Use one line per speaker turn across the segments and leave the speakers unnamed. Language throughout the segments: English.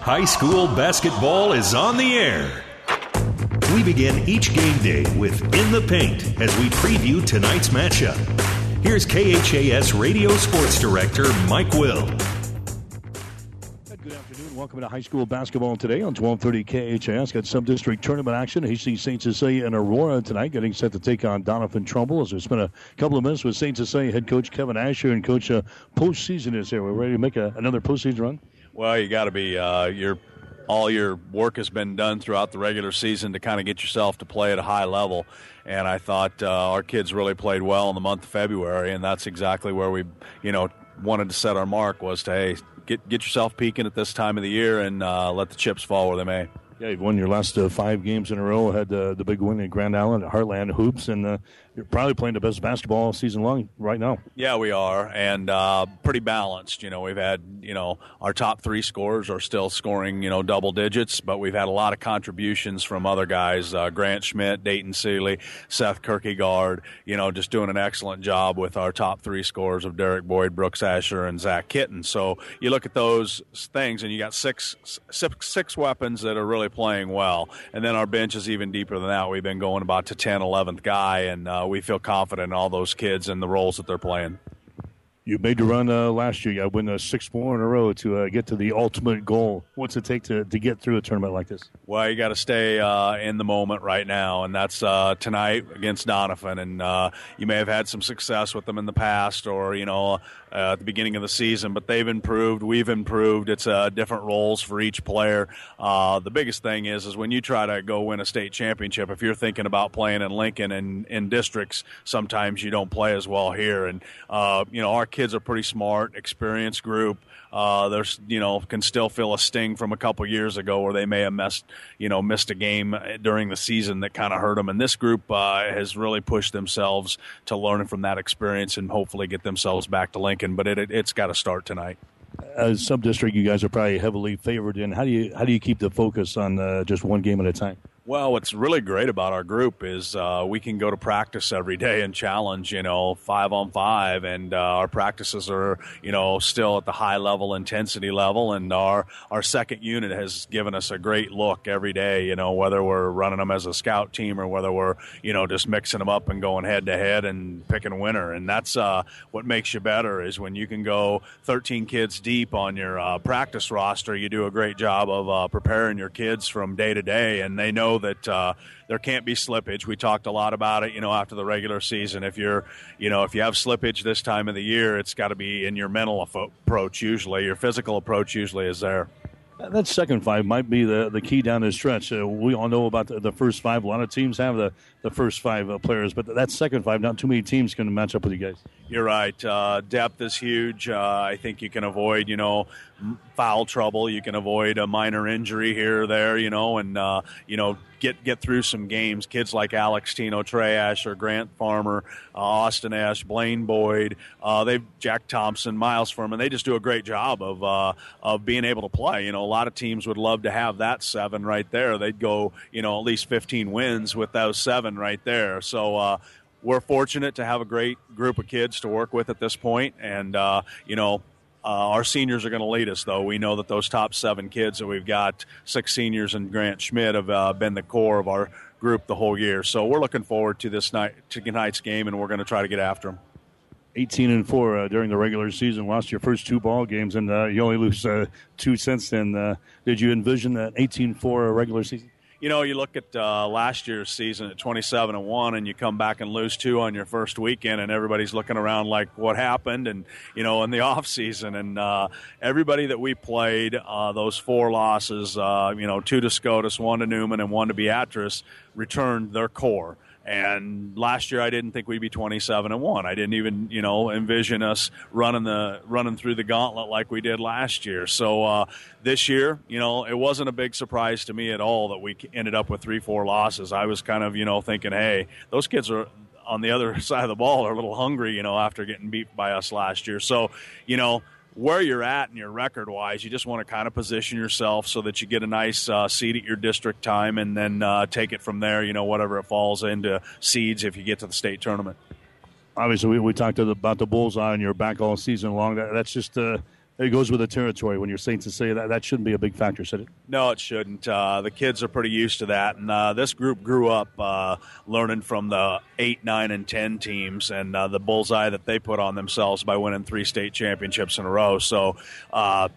High school basketball is on the air. We begin each game day with In the Paint as we preview tonight's matchup. Here's KHAS Radio Sports Director Mike Will.
Good afternoon. Welcome to high school basketball today on 1230 KHAS. Got some district tournament action. HC St. Cecilia and Aurora tonight getting set to take on Doniphan Trumbull as we spent a couple of minutes with St. Cecilia head coach Kevin Asher and coach uh, postseason is here. We're ready to make a, another postseason run?
Well, you got to be. Uh, you're all your work has been done throughout the regular season to kind of get yourself to play at a high level. And I thought uh, our kids really played well in the month of February, and that's exactly where we, you know, wanted to set our mark was to hey get get yourself peaking at this time of the year and uh, let the chips fall where they may.
Yeah, you've won your last uh, five games in a row. Had uh, the big win in Grand Island at Heartland Hoops, and uh, you're probably playing the best basketball season long right now.
Yeah, we are, and uh, pretty balanced. You know, we've had you know our top three scorers are still scoring you know double digits, but we've had a lot of contributions from other guys: uh, Grant Schmidt, Dayton Seeley, Seth Kierkegaard. You know, just doing an excellent job with our top three scores of Derek Boyd, Brooks Asher, and Zach Kitten. So you look at those things, and you got six six, six weapons that are really playing well, and then our bench is even deeper than that. We've been going about to 10, 11th guy, and uh, we feel confident in all those kids and the roles that they're playing.
You made the run uh, last year. You win uh, six more in a row to uh, get to the ultimate goal. What's it take to, to get through a tournament like this?
Well, you got to stay uh, in the moment right now, and that's uh, tonight against Doniphan. And uh, you may have had some success with them in the past, or you know, at the beginning of the season, but they've improved. We've improved. It's different roles for each player. The biggest thing is is when you try to go win a state championship. If you're thinking about playing in Lincoln and in districts, sometimes you don't play as well here. And you know our kids are pretty smart, experienced group. Uh, there's you know can still feel a sting from a couple years ago where they may have missed you know missed a game during the season that kind of hurt them. And this group uh, has really pushed themselves to learn from that experience and hopefully get themselves back to Lincoln. But it, it has got to start tonight.
As sub district, you guys are probably heavily favored in. How do you how do you keep the focus on uh, just one game at a time?
Well, what's really great about our group is uh, we can go to practice every day and challenge, you know, five on five, and uh, our practices are, you know, still at the high level intensity level, and our our second unit has given us a great look every day, you know, whether we're running them as a scout team or whether we're, you know, just mixing them up and going head to head and picking a winner, and that's uh, what makes you better is when you can go 13 kids deep on your uh, practice roster, you do a great job of uh, preparing your kids from day to day, and they know that uh, there can't be slippage. We talked a lot about it, you know, after the regular season. If you're, you know, if you have slippage this time of the year, it's got to be in your mental approach usually. Your physical approach usually is there.
That second five might be the, the key down the stretch. Uh, we all know about the, the, first five. A lot of teams have the, the first five uh, players, but that second five, not too many teams can match up with you guys.
You're right. Uh, depth is huge. Uh, I think you can avoid, you know, foul trouble. You can avoid a minor injury here or there, you know, and, uh, you know, get get through some games. Kids like Alex Tino, Trey Asher, Grant Farmer, uh, Austin Ash, Blaine Boyd, uh, they Jack Thompson, Miles Furman. They just do a great job of uh, of being able to play. You know, a lot of teams would love to have that seven right there. They'd go, you know, at least 15 wins with those seven right there. So uh, we're fortunate to have a great group of kids to work with at this point, and uh, you know, uh, our seniors are going to lead us, though. We know that those top seven kids that we've got, six seniors and Grant Schmidt, have uh, been the core of our group the whole year. So we're looking forward to this night, to tonight's game, and we're going to try to get after them.
18 and four uh, during the regular season. Lost your first two ball games, and uh, you only lose uh, two since then. Uh, did you envision that 18-4 regular season?
You know, you look at uh, last year's season at 27 and one, and you come back and lose two on your first weekend, and everybody's looking around like, what happened? And you know, in the off season, and uh, everybody that we played, uh, those four losses, uh, you know, two to Scotus, one to Newman, and one to Beatrice, returned their core. And last year, I didn't think we'd be 27 and one. I didn't even, you know, envision us running the running through the gauntlet like we did last year. So uh, this year, you know, it wasn't a big surprise to me at all that we ended up with three, four losses. I was kind of, you know, thinking, hey, those kids are on the other side of the ball are a little hungry, you know, after getting beat by us last year. So, you know where you're at in your record wise, you just want to kind of position yourself so that you get a nice uh, seed at your district time and then uh, take it from there, you know, whatever it falls into seeds if you get to the state tournament.
Obviously, we, we talked about the bullseye on your back all season long. That, that's just. Uh, it goes with the territory when you're Saints Saint Cecilia. That that shouldn't be a big factor, should it?
No, it shouldn't. Uh, the kids are pretty used to that, and uh, this group grew up uh, learning from the eight, nine, and ten teams, and uh, the bullseye that they put on themselves by winning three state championships in a row. So uh,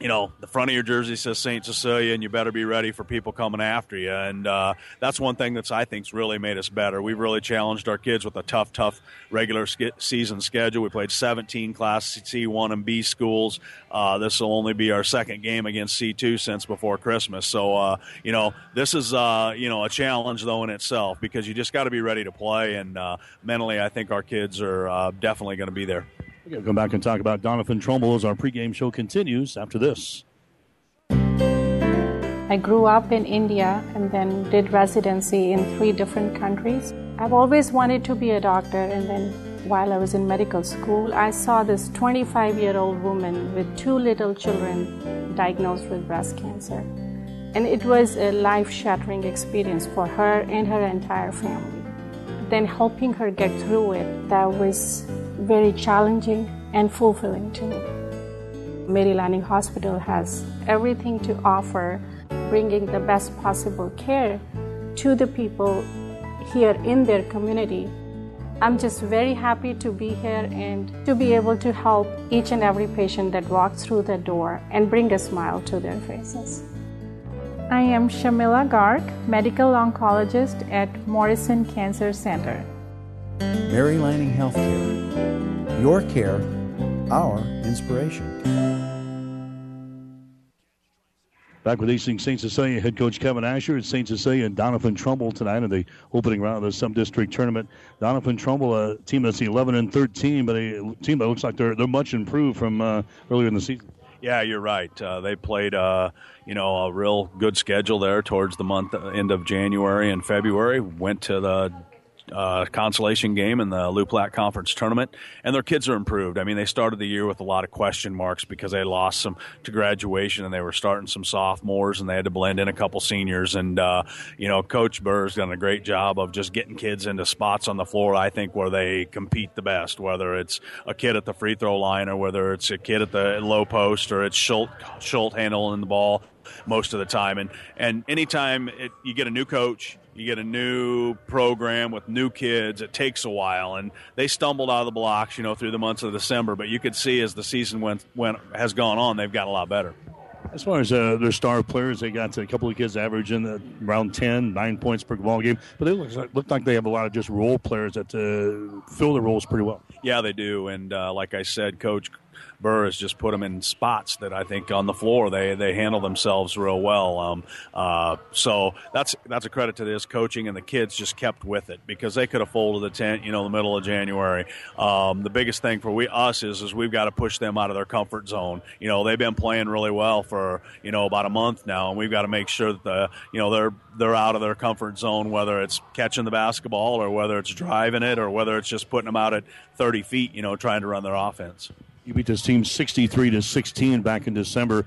you know, the front of your jersey says St. Cecilia, and you better be ready for people coming after you. And uh, that's one thing that's I think's really made us better. We've really challenged our kids with a tough, tough regular sk- season schedule. We played 17 Class C1 and B schools. Uh, this will only be our second game against C2 since before Christmas. So, uh, you know, this is uh, you know a challenge though in itself because you just got to be ready to play. And uh, mentally, I think our kids are uh, definitely going to be there.
We're going to come back and talk about Doniphan Trumbull as our pregame show continues after this.
I grew up in India and then did residency in three different countries. I've always wanted to be a doctor, and then while I was in medical school, I saw this 25 year old woman with two little children diagnosed with breast cancer. And it was a life shattering experience for her and her entire family. Then helping her get through it, that was very challenging and fulfilling to me. Mary Lanning Hospital has everything to offer, bringing the best possible care to the people here in their community. I'm just very happy to be here and to be able to help each and every patient that walks through the door and bring a smile to their faces. I am Shamila Garg, medical oncologist at Morrison Cancer Center.
Mary Lanning Healthcare. Your care, our inspiration.
Back with Hastings St. Cecilia head coach Kevin Asher at St. Cecilia and Doniphan Trumbull tonight in the opening round of the sub district tournament. Doniphan Trumbull, a team that's 11 and 13, but a team that looks like they're they're much improved from uh, earlier in the season.
Yeah, you're right. Uh, they played, uh, you know, a real good schedule there towards the month end of January and February. Went to the uh, consolation game in the Platte Conference tournament, and their kids are improved. I mean, they started the year with a lot of question marks because they lost some to graduation, and they were starting some sophomores, and they had to blend in a couple seniors. And uh, you know, Coach Burr's done a great job of just getting kids into spots on the floor. I think where they compete the best, whether it's a kid at the free throw line or whether it's a kid at the low post or it's Schultz handling the ball most of the time. And and anytime it, you get a new coach you get a new program with new kids. It takes a while, and they stumbled out of the blocks, you know, through the months of December. But you could see as the season went, went has gone on, they've got a lot better.
As far as uh, their star players, they got a couple of kids averaging uh, around 10, 9 points per ball game. But they look like, look like they have a lot of just role players that uh, fill the roles pretty well.
Yeah, they do. And uh, like I said, Coach Burr has just put them in spots that I think on the floor they they handle themselves real well. Um, uh, so that's that's a credit to this coaching and the kids just kept with it because they could have folded the tent, you know, in the middle of January. Um, the biggest thing for we us is is we've got to push them out of their comfort zone. You know, they've been playing really well for you know about a month now, and we've got to make sure that the you know they're they're out of their comfort zone, whether it's catching the basketball or whether it's driving it or whether it's just putting them out at 30 feet, you know, trying to run their offense.
You beat this team 63 to 16 back in December.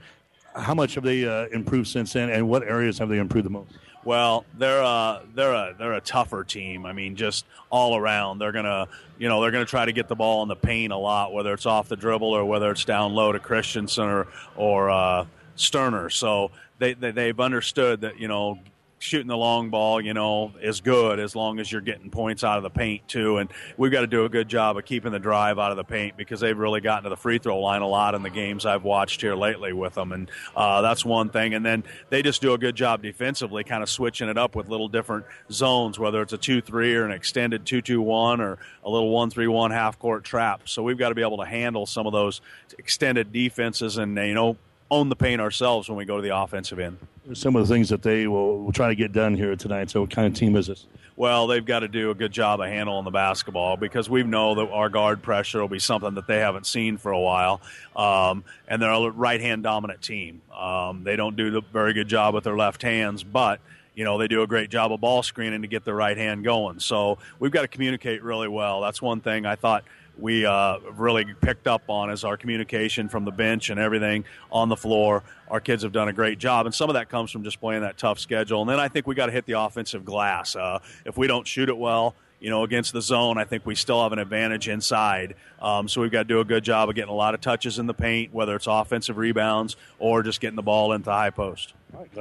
How much have they uh, improved since then, and what areas have they improved the most?
Well, they're a they're a they're a tougher team. I mean, just all around, they're gonna you know they're gonna try to get the ball in the paint a lot, whether it's off the dribble or whether it's down low to Christensen or or uh, Sterner. So they, they they've understood that you know shooting the long ball, you know, is good as long as you're getting points out of the paint too. And we've got to do a good job of keeping the drive out of the paint because they've really gotten to the free throw line a lot in the games I've watched here lately with them. And uh, that's one thing. And then they just do a good job defensively, kind of switching it up with little different zones, whether it's a two-three or an extended two-two-one or a little one-three-one half-court trap. So we've got to be able to handle some of those extended defenses and you know own the paint ourselves when we go to the offensive end.
Some of the things that they will, will try to get done here tonight. So, what kind of team is this?
Well, they've got to do a good job of handling the basketball because we know that our guard pressure will be something that they haven't seen for a while. Um, and they're a right hand dominant team. Um, they don't do a very good job with their left hands, but you know they do a great job of ball screening to get the right hand going. So we've got to communicate really well. That's one thing I thought we uh, really picked up on is our communication from the bench and everything on the floor. Our kids have done a great job, and some of that comes from just playing that tough schedule. And then I think we got to hit the offensive glass. Uh, if we don't shoot it well, you know, against the zone, I think we still have an advantage inside. Um, so we've got to do a good job of getting a lot of touches in the paint, whether it's offensive rebounds or just getting the ball into high post. All right,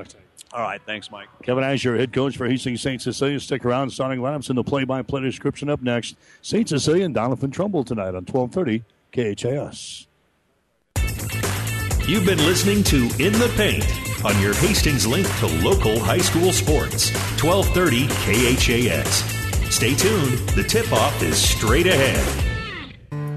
All right, thanks, Mike.
Kevin Asher, head coach for Hastings St. Cecilia. Stick around. Starting lineups in the play-by-play description up next. St. Cecilia and Doniphan Trumbull tonight on 1230 KHAS.
You've been listening to In the Paint on your Hastings link to local high school sports. 1230 KHAS. Stay tuned. The tip-off is straight ahead.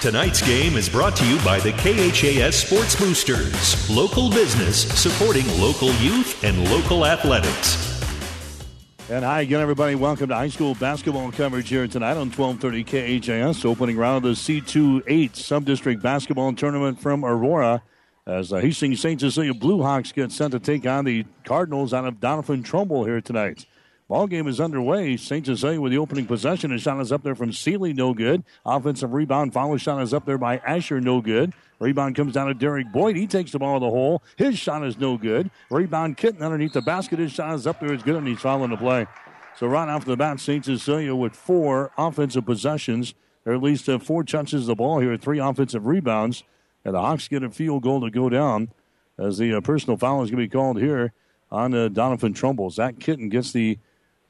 Tonight's game is brought to you by the KHAS Sports Boosters, local business supporting local youth and local athletics.
And hi again, everybody. Welcome to high school basketball coverage here tonight on 1230 KHAS. Opening round of the C2-8 Sub-District Basketball Tournament from Aurora. As the Hastings St. Cecilia Blue Hawks get sent to take on the Cardinals out of Doniphan Trumbull here tonight. Ball game is underway. St. Cecilia with the opening possession. A shot is up there from Seeley, no good. Offensive rebound. Follow shot is up there by Asher, no good. Rebound comes down to Derek Boyd. He takes the ball to the hole. His shot is no good. Rebound Kitten underneath the basket. His shot is up there. It's good, and he's fouling the play. So right off the bat, St. Cecilia with four offensive possessions. Are at least uh, four touches of the ball here, three offensive rebounds. And the Hawks get a field goal to go down as the uh, personal foul is going to be called here on uh, Doniphan Trumbull. Zach Kitten gets the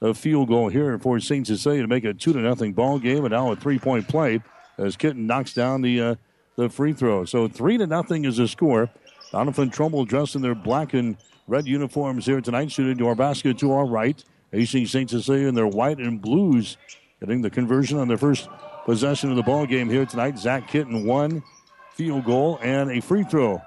a field goal here for St. Cecilia to make a two to nothing ball game, and now a three point play as Kitten knocks down the uh, the free throw. So three to nothing is the score. Donovan Trumbull dressed in their black and red uniforms here tonight, shooting to our basket to our right. AC St. Cecilia in their white and blues, getting the conversion on their first possession of the ball game here tonight. Zach Kitten one field goal and a free throw.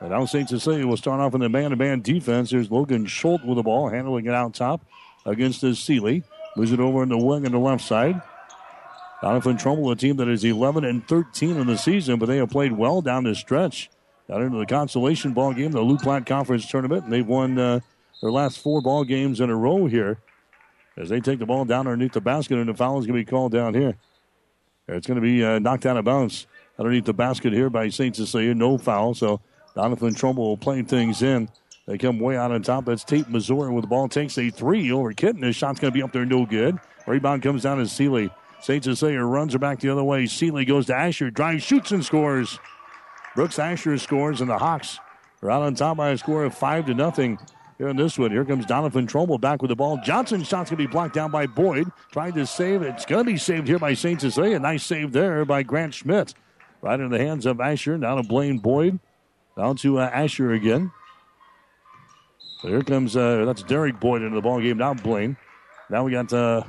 And now St. Cecilia will start off in the man-to-man defense. There's Logan Schultz with the ball, handling it out top against the Seeley. Moves it over in the wing on the left side. Doniphan Trumbull, a team that is 11 and 13 in the season, but they have played well down the stretch. Got into the consolation ball game, the Loup Platte Conference Tournament, and they've won uh, their last four ball games in a row here. As they take the ball down underneath the basket, and the foul is going to be called down here. It's going to be uh, knocked out of bounds underneath the basket here by St. Cecilia. No foul, so Doniphan Trumbull will play things in. They come way out on top. That's Tate Mazur with the ball. Takes a three over Kitten. His shot's going to be up there, no good. Rebound comes down to Seeley. St. Cecilia runs her back the other way. Seeley goes to Asher, drives, shoots, and scores. Brooks Asher scores, and the Hawks are out on top by a score of five to nothing. Here in this one, here comes Doniphan Trumbull back with the ball. Johnson's shot's going to be blocked down by Boyd. Trying to save it. It's going to be saved here by St. Cecilia. Nice save there by Grant Schmidt. Right in the hands of Asher. Now to Blaine Boyd. Down to uh, Asher again. So here comes uh, that's Derek Boyd into the ball game. Now Blaine. Now we got uh,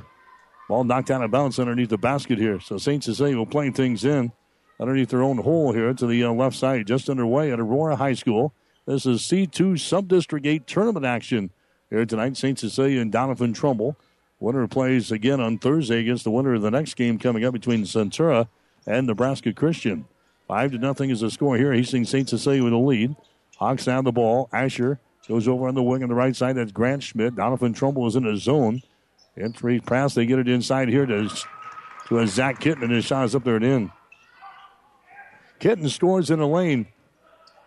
ball knocked out of bounds underneath the basket here. So Saint Cecilia will playing things in underneath their own hole here to the uh, left side, just underway at Aurora High School. This is C2 Subdistrict 8 tournament action here tonight. St. Cecilia and Doniphan Trumbull. Winner plays again on Thursday against the winner of the next game coming up between Centura and Nebraska Christian. Five to nothing is the score here. Hastings St. Cecilia with a lead. Hawks have the ball. Asher Goes over on the wing on the right side. That's Grant Schmidt. Doniphan Trumbull is in a zone. Entry pass. They get it inside here to, to a Zach Kitten, and his shot is up there and in. Kitten scores in the lane.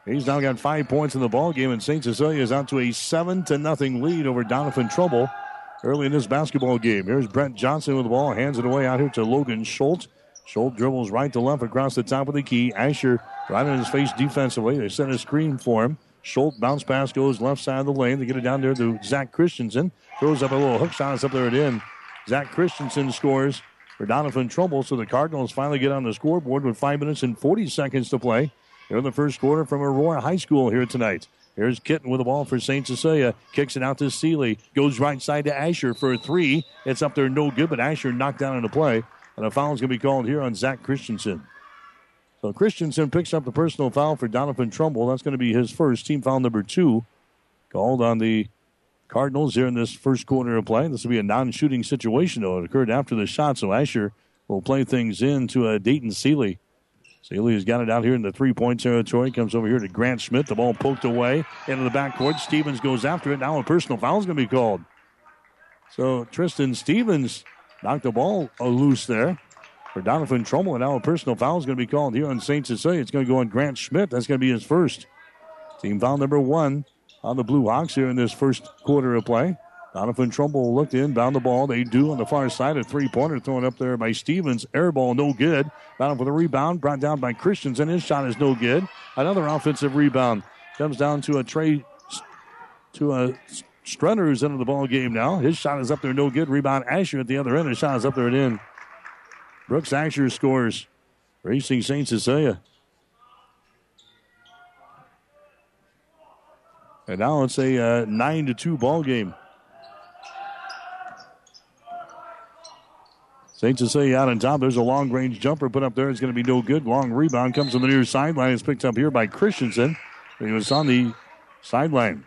He's now got five points in the ball game, and St. Cecilia is out to a seven to nothing lead over Doniphan Trumbull early in this basketball game. Here's Brent Johnson with the ball, hands it away out here to Logan Schultz. Schultz dribbles right to left across the top of the key. Asher right in his face defensively. They set a screen for him. Schultz bounce pass goes left side of the lane. They get it down there to Zach Christensen. Throws up a little hook shot. It's up there at in. Zach Christensen scores for Doniphan Trumbull. So the Cardinals finally get on the scoreboard with five minutes and 40 seconds to play. Here in the first quarter from Aurora High School here tonight. Here's Kitten with the ball for St. Cecilia. Kicks it out to Seeley. Goes right side to Asher for a three. It's up there no good, but Asher knocked down into play. And a foul is going to be called here on Zach Christensen. So Christensen picks up the personal foul for Doniphan Trumbull. That's going to be his first team foul number two. Called on the Cardinals here in this first quarter of play. This will be a non-shooting situation, though. It occurred after the shot, so Asher will play things into a Dayton Seeley. Seeley has got it out here in the three-point territory. Comes over here to Grant Schmidt. The ball poked away into the backcourt. Stevens goes after it. Now a personal foul is going to be called. So Tristan Stevens knocked the ball loose there for Doniphan Trumbull. And now a personal foul is going to be called here on St. Cecilia. It's going to go on Grant Schmidt. That's going to be his first. Team foul number one on the Blue Hawks here in this first quarter of play. Doniphan Trumbull looked in, bound the ball. They do on the far side. A three pointer thrown up there by Stevens. Air ball, no good. Bound for the rebound, brought down by Christensen, and His shot is no good. Another offensive rebound. Comes down to a Trey, to a Strutter who's into the ball game now. His shot is up there, no good. Rebound Asher at the other end. His shot is up there and in. Brooks Asher scores. Racing St. Cecilia. And now it's a uh, 9 to 2 ball game. St. Cecilia out on top. There's a long range jumper put up there. It's going to be no good. Long rebound comes on the near sideline. It's picked up here by Christensen. He was on the sideline.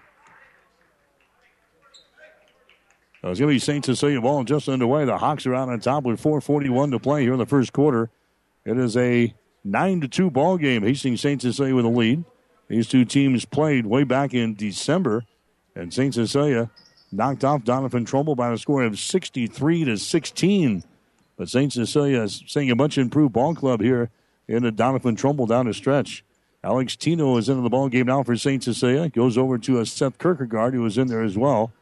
So Uh, it's going to be St. Cecilia ball just underway. The Hawks are out on top with 4:41 to play here in the first quarter. It is a nine to two ball game. Hastings St. Cecilia with a lead. These two teams played way back in December, and St. Cecilia knocked off Doniphan Trumbull by a score of 63 to 16. But St. Cecilia is seeing a much improved ball club here in the Doniphan Trumbull down the stretch. Alex Tino is into the ball game now for St. Cecilia. Goes over to a Seth Kierkegaard, who was in there as well.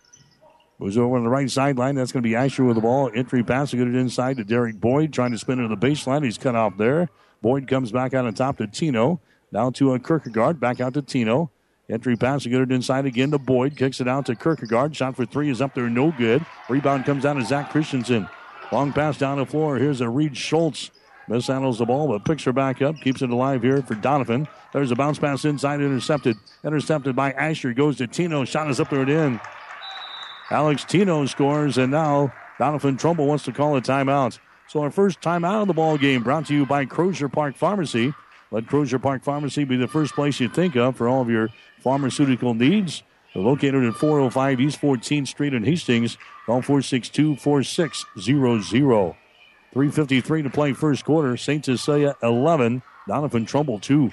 Goes over on the right sideline. That's going to be Asher with the ball. Entry pass to get it inside to Derek Boyd. Trying to spin it to the baseline. He's cut off there. Boyd comes back out on top to Tino. Now to a Kierkegaard. Back out to Tino. Entry pass to get it inside again to Boyd. Kicks it out to Kierkegaard. Shot for three is up there. No good. Rebound comes down to Zach Christensen. Long pass down the floor. Here's a Reed Schultz. Mishandles the ball, but picks her back up. Keeps it alive here for Doniphan. There's a bounce pass inside, intercepted. Intercepted by Asher. Goes to Tino. Shot is up there and in. Alex Tino scores, and now Doniphan Trumbull wants to call a timeout. So our first timeout of the ball game brought to you by Crozier Park Pharmacy. Let Crozier Park Pharmacy be the first place you think of for all of your pharmaceutical needs. They're located at 405 East 14th Street in Hastings. Call 462 4600. 3.53 to play first quarter. St. Cecilia 11, Doniphan Trumbull 2.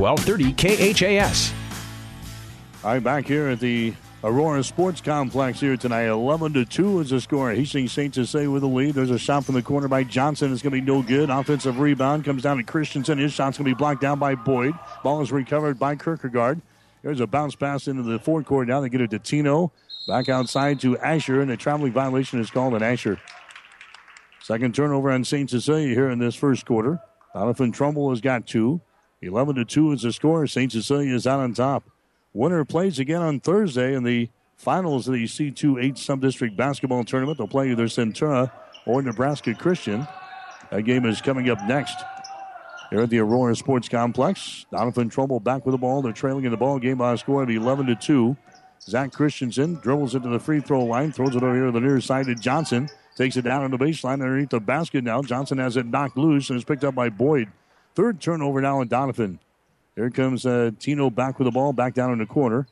1230 KHAS.
All right, back here at the Aurora Sports Complex here tonight. 11 to 2 is the score. Hastings St. Cecilia with the lead. There's a shot from the corner by Johnson. It's going to be no good. Offensive rebound comes down to Christensen. His shot's going to be blocked down by Boyd. Ball is recovered by Kierkegaard. There's a bounce pass into the forecourt now. They get it to Tino. Back outside to Asher, and a traveling violation is called on Asher. Second turnover on St. Cecilia here in this first quarter. Doniphan Trumbull has got two. 11 to 2 is the score. St. Cecilia is out on top. Winner plays again on Thursday in the finals of the C2 Sub District basketball tournament. They'll play either Centura or Nebraska Christian. That game is coming up next. Here at the Aurora Sports Complex, Doniphan Trumbull back with the ball. They're trailing in the ball game by a score of 11 to 2. Zach Christensen dribbles into the free throw line, throws it over here to the near side to Johnson. Takes it down on the baseline underneath the basket now. Johnson has it knocked loose and is picked up by Boyd. Third turnover now on Doniphan. Here comes uh, Tino back with the ball, back down in the corner.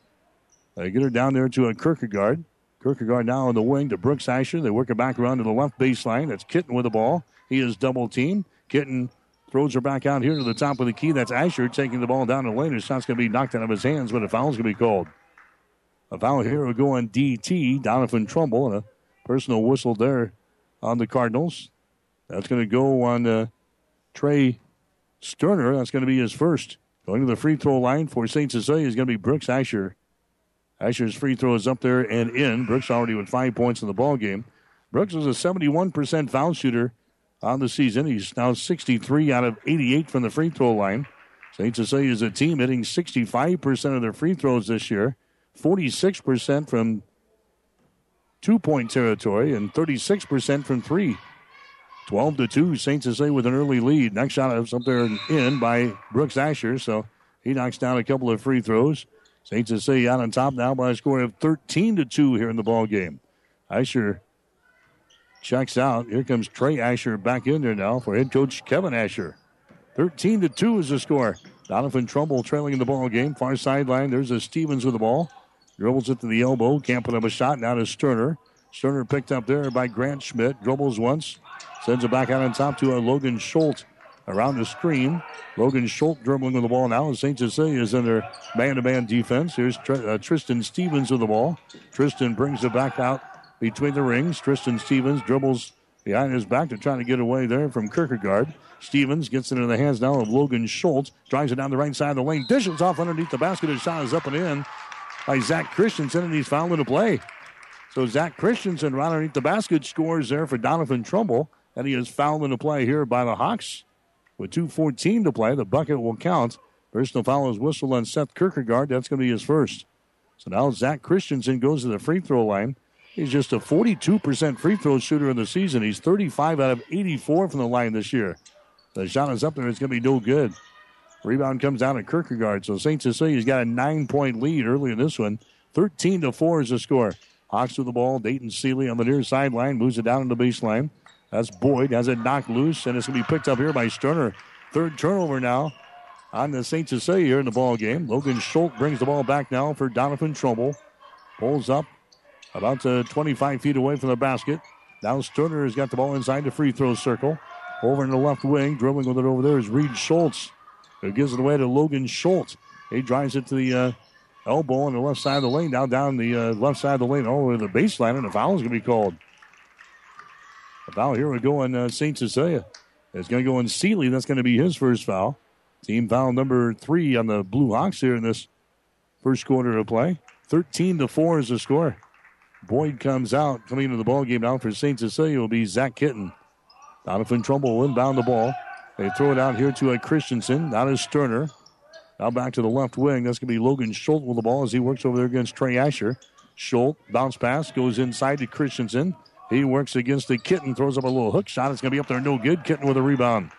They get her down there to a Kierkegaard. Kierkegaard now on the wing to Brooks Asher. They work her back around to the left baseline. That's Kitten with the ball. He is double team. Kitten throws her back out here to the top of the key. That's Asher taking the ball down the lane. His shot's going to be knocked out of his hands, but a foul's going to be called. A foul here will go on DT, Doniphan Trumbull, and a personal whistle there on the Cardinals. That's going to go on uh, Trey Sterner. That's going to be his first. Going to the free throw line for St. Cecilia is going to be Brooks Asher. Asher's free throw is up there and in. Brooks already with five points in the ball game. Brooks is a 71% foul shooter on the season. He's now 63 out of 88 from the free throw line. St. Cecilia is a team hitting 65% of their free throws this year. 46% from two point territory and 36% from three. 12 to 2, St. Cecilia with an early lead. Next shot is up there in by Brooks Asher, so he knocks down a couple of free throws. St. Cecilia out on top now by a score of 13 to 2 here in the ball game. Asher checks out. Here comes Trey Asher back in there now for head coach Kevin Asher. 13 to 2 is the score. Doniphan Trumbull trailing in the ball game. Far sideline. There's a Stevens with the ball. Dribbles it to the elbow. Can't put up a shot. Now to Sterner. Sterner picked up there by Grant Schmidt. Dribbles once. Sends it back out on top to uh, Logan Schultz around the screen. Logan Schultz dribbling with the ball now. St. Cecilia is under man-to-man defense. Here's Tr- uh, Tristan Stevens with the ball. Tristan brings it back out between the rings. Tristan Stevens dribbles behind his back to try to get away there from Kierkegaard. Stevens gets it into the hands now of Logan Schultz. Drives it down the right side of the lane. Dishes off underneath the basket. His shot is up and in by Zach Christensen, and he's fouled into play. So Zach Christensen right underneath the basket scores there for Doniphan Trumbull, and he is fouled into play here by the Hawks. With 2.14 to play, the bucket will count. Personal foul is whistle on Seth Kierkegaard. That's going to be his first. So now Zach Christensen goes to the free throw line. He's just a 42% free throw shooter in the season. He's 35 out of 84 from the line this year. The shot is up there. It's going to be no good. Rebound comes down at Kierkegaard. So St. Cecilia's got a nine point lead early in this one. 13 to 4 is the score. Hawks with the ball. Dayton Seeley on the near sideline moves it down in the baseline. That's Boyd. Has it knocked loose, and it's going to be picked up here by Sterner. Third turnover now on the St. Cecilia here in the ball game. Logan Schultz brings the ball back now for Doniphan Trumbull. Pulls up about uh, 25 feet away from the basket. Now Sterner has got the ball inside the free throw circle. Over in the left wing, dribbling with it over there is Reed Schultz, who gives it away to Logan Schultz. He drives it to the uh, elbow on the left side of the lane, down down the uh, left side of the lane, all the way to the baseline, and a foul is going to be called. A foul here we go on uh, St. Cecilia. It's going to go on Seeley. That's going to be his first foul. Team foul number three on the Blue Hawks here in this first quarter of play. 13 to 4 is the score. Boyd comes out. Coming into the ball game now for St. Cecilia will be Zach Kitten. Doniphan Trumbull will inbound the ball. They throw it out here to a Christensen. Now is Sterner. Now back to the left wing. That's going to be Logan Schultz with the ball as he works over there against Trey Asher. Schultz, bounce pass, goes inside to Christensen. He works against the Kitten, throws up a little hook shot. It's going to be up there, no good. Kitten with a rebound.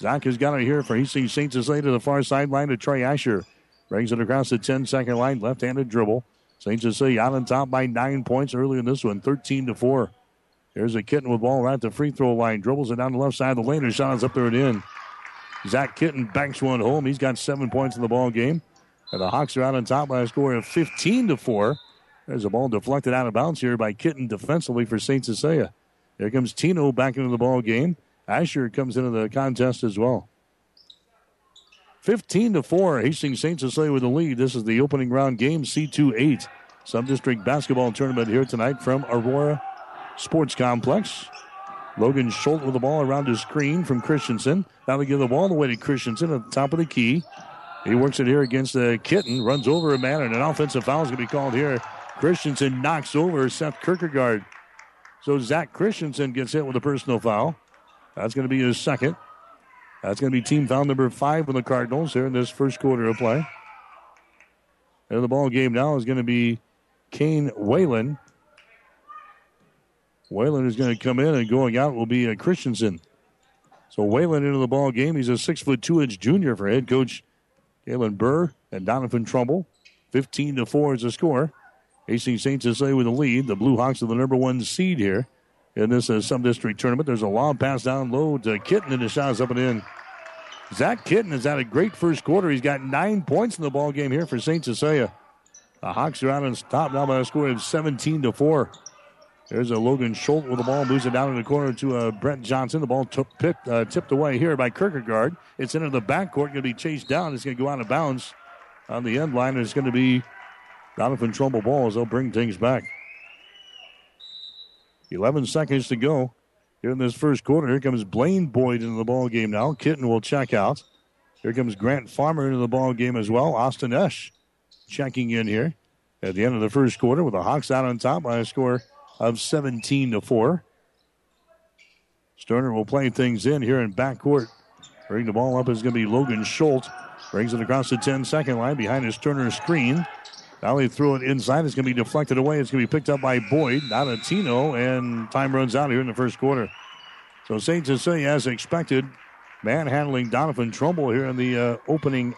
Zach has got it here for he sees St. Cecilia to the far sideline to Trey Asher. Brings it across the 10 second line, left handed dribble. St. Cecilia out on top by nine points early in this one, 13 to 4. Here's a Kitten with ball right at the free throw line. Dribbles it down the left side of the lane. and shot is up there and in. Zach Kitten banks one home. He's got seven points in the ball game. And the Hawks are out on top by a score of 15 to 4. There's a ball deflected out of bounds here by Kitten defensively for St. Cecilia. Here comes Tino back into the ball game. Asher comes into the contest as well. 15 to 4. Hastings St. Cecilia with the lead. This is the opening round game, C2 8. Sub district basketball tournament here tonight from Aurora Sports Complex. Logan Schultz with the ball around his screen from Christensen. Now they give the ball away to Christensen at the top of the key. He works it here against the Kitten, runs over a man, and an offensive foul is going to be called here. Christensen knocks over Seth Kierkegaard. So Zach Christensen gets hit with a personal foul. That's going to be his second. That's going to be team foul number five for the Cardinals here in this first quarter of play. And the ball game now is going to be Kane Whalen. Whalen is going to come in and going out will be uh, Christensen. So Whalen into the ball game. He's a six foot two inch junior for head coach Galen Burr and Doniphan Trumbull. 15 to 4 is the score. Hastings St. Cecilia with the lead. The Blue Hawks are the number one seed here in this uh, sub district tournament. There's a long pass down low to Kitten, and the shot is up and in. Zach Kitten has had a great first quarter. He's got nine points in the ball game here for St. Cecilia. The Hawks are out on top now by a score of 17 to 4. There's a Logan Schultz with the ball, moves it down in the corner to uh, Brent Johnson. The ball t- uh, tipped away here by Kierkegaard. It's into the backcourt, going to be chased down. It's going to go out of bounds on the end line. It's going to be Doniphan Trumbull ball as they'll bring things back. 11 seconds to go here in this first quarter. Here comes Blaine Boyd into the ball game now. Kitten will check out. Here comes Grant Farmer into the ball game as well. Austin Esch checking in here at the end of the first quarter with the Hawks out on top by a score of 17 to 4. Sterner will play things in here in backcourt. Bring the ball up is going to be Logan Schultz. Brings it across the 10 second line behind his Turner screen. Now they threw it inside. It's going to be deflected away. It's going to be picked up by Boyd, not a Tino, and time runs out here in the first quarter. So St. Cecilia, as expected, manhandling Doniphan Trumbull here in the uh, opening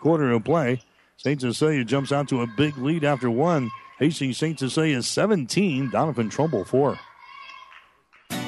quarter of play. St. Cecilia jumps out to a big lead after one. Hastings St. Cecilia 17, Doniphan Trumbull 4.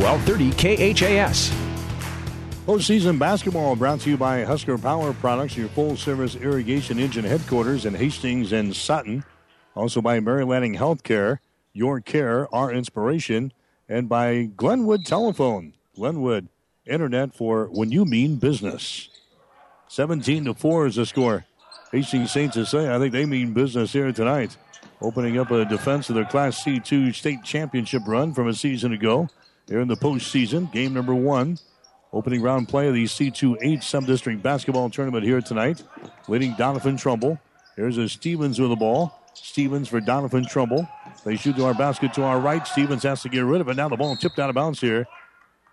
1230 KHAS.
Postseason basketball brought to you by Husker Power Products, your full service irrigation engine headquarters in Hastings and Sutton. Also by Mary Lanning Healthcare, your care, our inspiration. And by Glenwood Telephone, Glenwood Internet for when you mean business. 17 to 4 is the score. Hastings St. Cecilia, I think they mean business here tonight. Opening up a defense of their Class C2 state championship run from a season ago. Here in the postseason, game number one. Opening round play of the C2-8 Sub-District Basketball Tournament here tonight. Leading Doniphan Trumbull. Here's a Stevens with the ball. Stevens for Doniphan Trumbull. They shoot to our basket to our right. Stevens has to get rid of it. Now the ball tipped out of bounds here.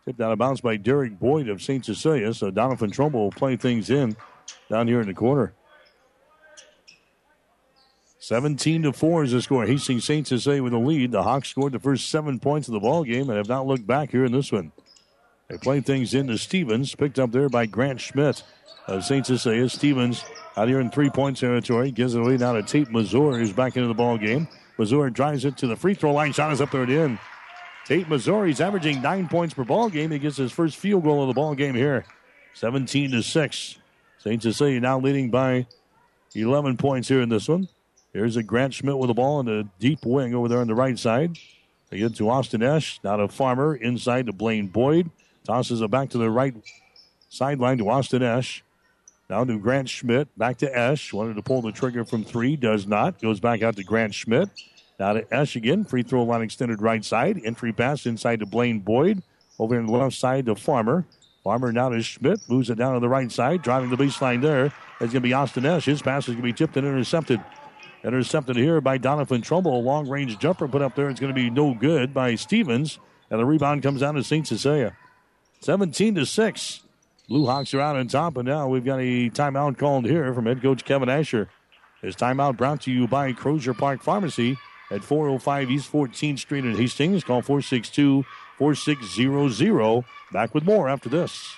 Tipped out of bounds by Derek Boyd of St. Cecilia. So Doniphan Trumbull will play things in down here in the corner. 17 to 4 is the score. Hastings St. Cecilia with the lead. The Hawks scored the first seven points of the ball game and have not looked back here in this one. They play things into Stevens, picked up there by Grant Schmidt of St. Cecilia. Stevens out here in three point territory, gives it away now to Tate Mazur, who's back into the ball game. Mazur drives it to the free throw line. Shot is up there at the end. Tate he's averaging nine points per ball game. He gets his first field goal of the ball game here. 17 to 6. St. Cecilia now leading by 11 points here in this one. Here's a Grant Schmidt with the ball in the deep wing over there on the right side. They get to Austin Esch. Now to Farmer inside to Blaine Boyd. Tosses it back to the right sideline to Austin Esch. Now to Grant Schmidt. Back to Esch. Wanted to pull the trigger from three. Does not. Goes back out to Grant Schmidt. Now to Esch again. Free throw line extended right side. Entry pass inside to Blaine Boyd. Over on the left side to Farmer. Farmer now to Schmidt. Moves it down to the right side. Driving the baseline there. It's going to be Austin Esch. His pass is going to be tipped and intercepted. Intercepted here by Doniphan Trumbull. A long range jumper put up there. It's going to be no good by Stevens. And the rebound comes down to St. Cecilia. 17 to 6. Blue Hawks are out on top, and now we've got a timeout called here from head coach Kevin Asher. His timeout brought to you by Crozier Park Pharmacy at 405 East 14th Street in Hastings. Call 462 4600. Back with more after this.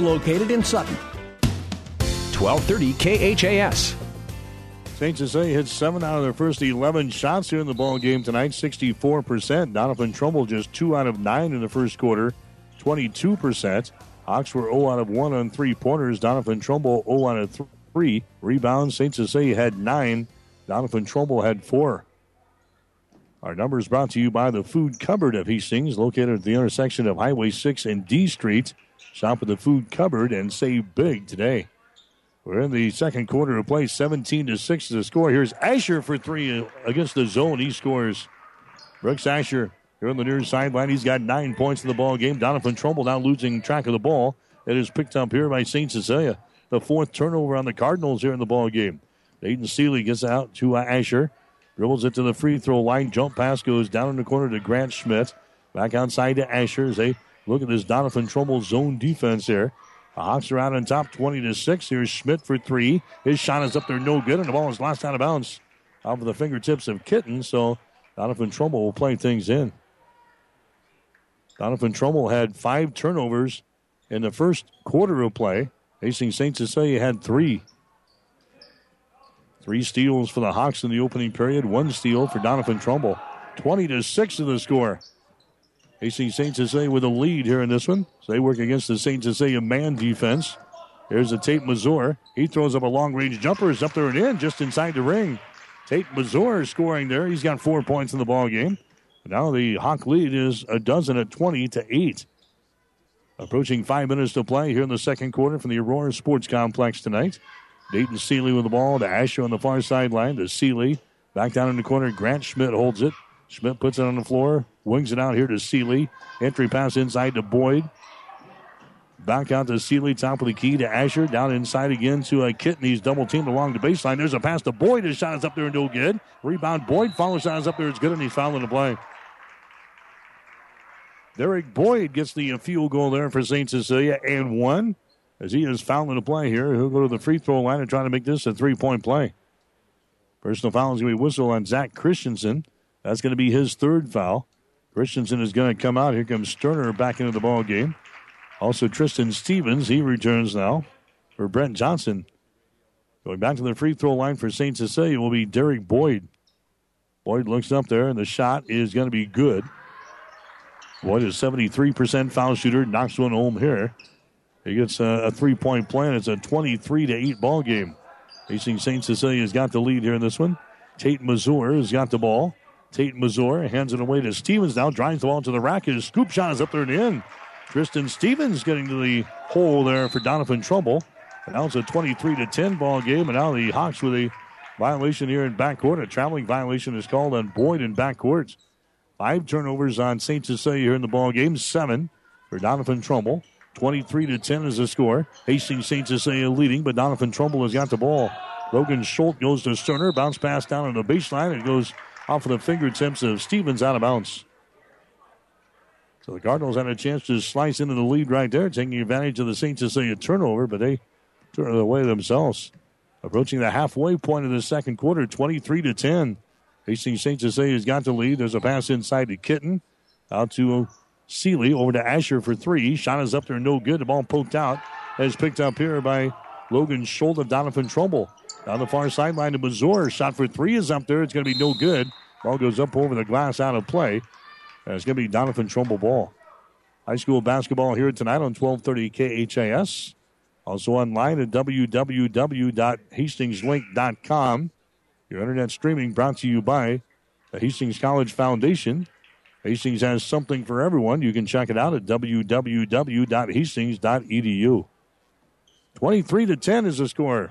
located in Sutton.
1230 KHAS.
St. Cecilia hit seven out of their first 11 shots here in the ball game tonight, 64%. Doniphan Trumbull just two out of nine in the first quarter, 22%. Hawks were 0 out of 1 on three pointers. Doniphan Trumbull 0 out of 3. Rebounds, St. Cecilia had nine. Doniphan Trumbull had four. Our numbers brought to you by the Food Cupboard of Hastings, located at the intersection of Highway 6 and D Street. Shop at the Food Cupboard and save big today. We're in the second quarter of play, 17 to 6 is the score. Here's Asher for three against the zone. He scores. Brooks Asher here on the near sideline. He's got nine points in the ball game. Doniphan Trumbull now losing track of the ball. It is picked up here by St. Cecilia. The fourth turnover on the Cardinals here in the ball game. Dayton Seeley gets out to uh, Asher. Dribbles it to the free throw line. Jump pass goes down in the corner to Grant Schmidt. Back outside to Asher as they look at this Doniphan Trumbull zone defense here. The Hawks are out on top 20 to 6. Here's Schmidt for three. His shot is up there, no good, and the ball is lost out of bounds off of the fingertips of Kitten. So Doniphan Trumbull will play things in. Doniphan Trumbull had five turnovers in the first quarter of play. Hastings St. Cecilia had three. Three steals for the Hawks in the opening period, one steal for Doniphan Trumbull. 20 to 6 in the score. Hastings St. Cecilia with a lead here in this one. So they work against the St. Cecilia man defense. There's a Tate Mazur. He throws up a long range jumper. Is up there and in just inside the ring. Tate Mazur scoring there. He's got four points in the ball game. Now the Hawk lead is a dozen at 20 to 8. Approaching five minutes to play here in the second quarter from the Aurora Sports Complex tonight. Dayton Seeley with the ball to Asher on the far sideline to Seeley. Back down in the corner, Grant Schmidt holds it. Schmidt puts it on the floor, wings it out here to Seeley. Entry pass inside to Boyd. Back out to Seeley, top of the key to Asher. Down inside again to a Kitten. He's double teamed along the baseline. There's a pass to Boyd. His shot is up there and no good. Rebound Boyd. Follow shot is up there. It's good, and he's fouling the play. Derek Boyd gets the uh, field goal there for St. Cecilia and one as he is fouling the play here. He'll go to the free throw line and try to make this a three point play. Personal foul is going to be whistled on Zach Christensen. That's going to be his third foul. Christensen is going to come out. Here comes Sterner back into the ball game. Also, Tristan Stevens, he returns now for Brent Johnson. Going back to the free throw line for St. Cecilia will be Derek Boyd. Boyd looks up there, and the shot is going to be good. Boyd is 73% foul shooter, knocks one home here. He gets a, a three point plan. It's a 23 to 8 ball game. Hastings St. Cecilia has got the lead here in this one. Tate Mazur has got the ball. Tate Mazur hands it away to Stevens now, drives the ball to the rack. His scoop shot is up there and in. Tristan Stevens getting to the hole there for Doniphan Trumbull. And now it's a 23 to 10 ball game. And now the Hawks with a violation here in backcourt. A traveling violation is called on Boyd in backcourt. Five turnovers on St. Cecilia here in the ball game. Seven for Doniphan Trumbull. 23 to 10 is the score. Hastings St. Cecilia leading, but Doniphan Trumbull has got the ball. Logan Schultz goes to Sterner. Bounce pass down on the baseline. It goes off of the fingertips of Stevens out of bounds. So the Cardinals had a chance to slice into the lead right there, taking advantage of the St. Cecilia turnover, but they turn it away themselves. Approaching the halfway point of the second quarter, 23 to 10. Hastings St. Cecilia's got the lead. There's a pass inside to Kitten. Out to Seeley. Over to Asher for three. Shot is up there, no good. The ball poked out. As picked up here by Logan Schultz of Doniphan Trumbull. Down the far sideline to Mazur. Shot for three is up there. It's going to be no good. Ball goes up over the glass out of play. And it's going to be Doniphan Trumbull ball. High school basketball here tonight on 1230 KHAS. Also online at www.hastingslink.com. Your internet streaming brought to you by the Hastings College Foundation. Hastings has something for everyone. You can check it out at www.hastings.edu. 23 to 10 is the score.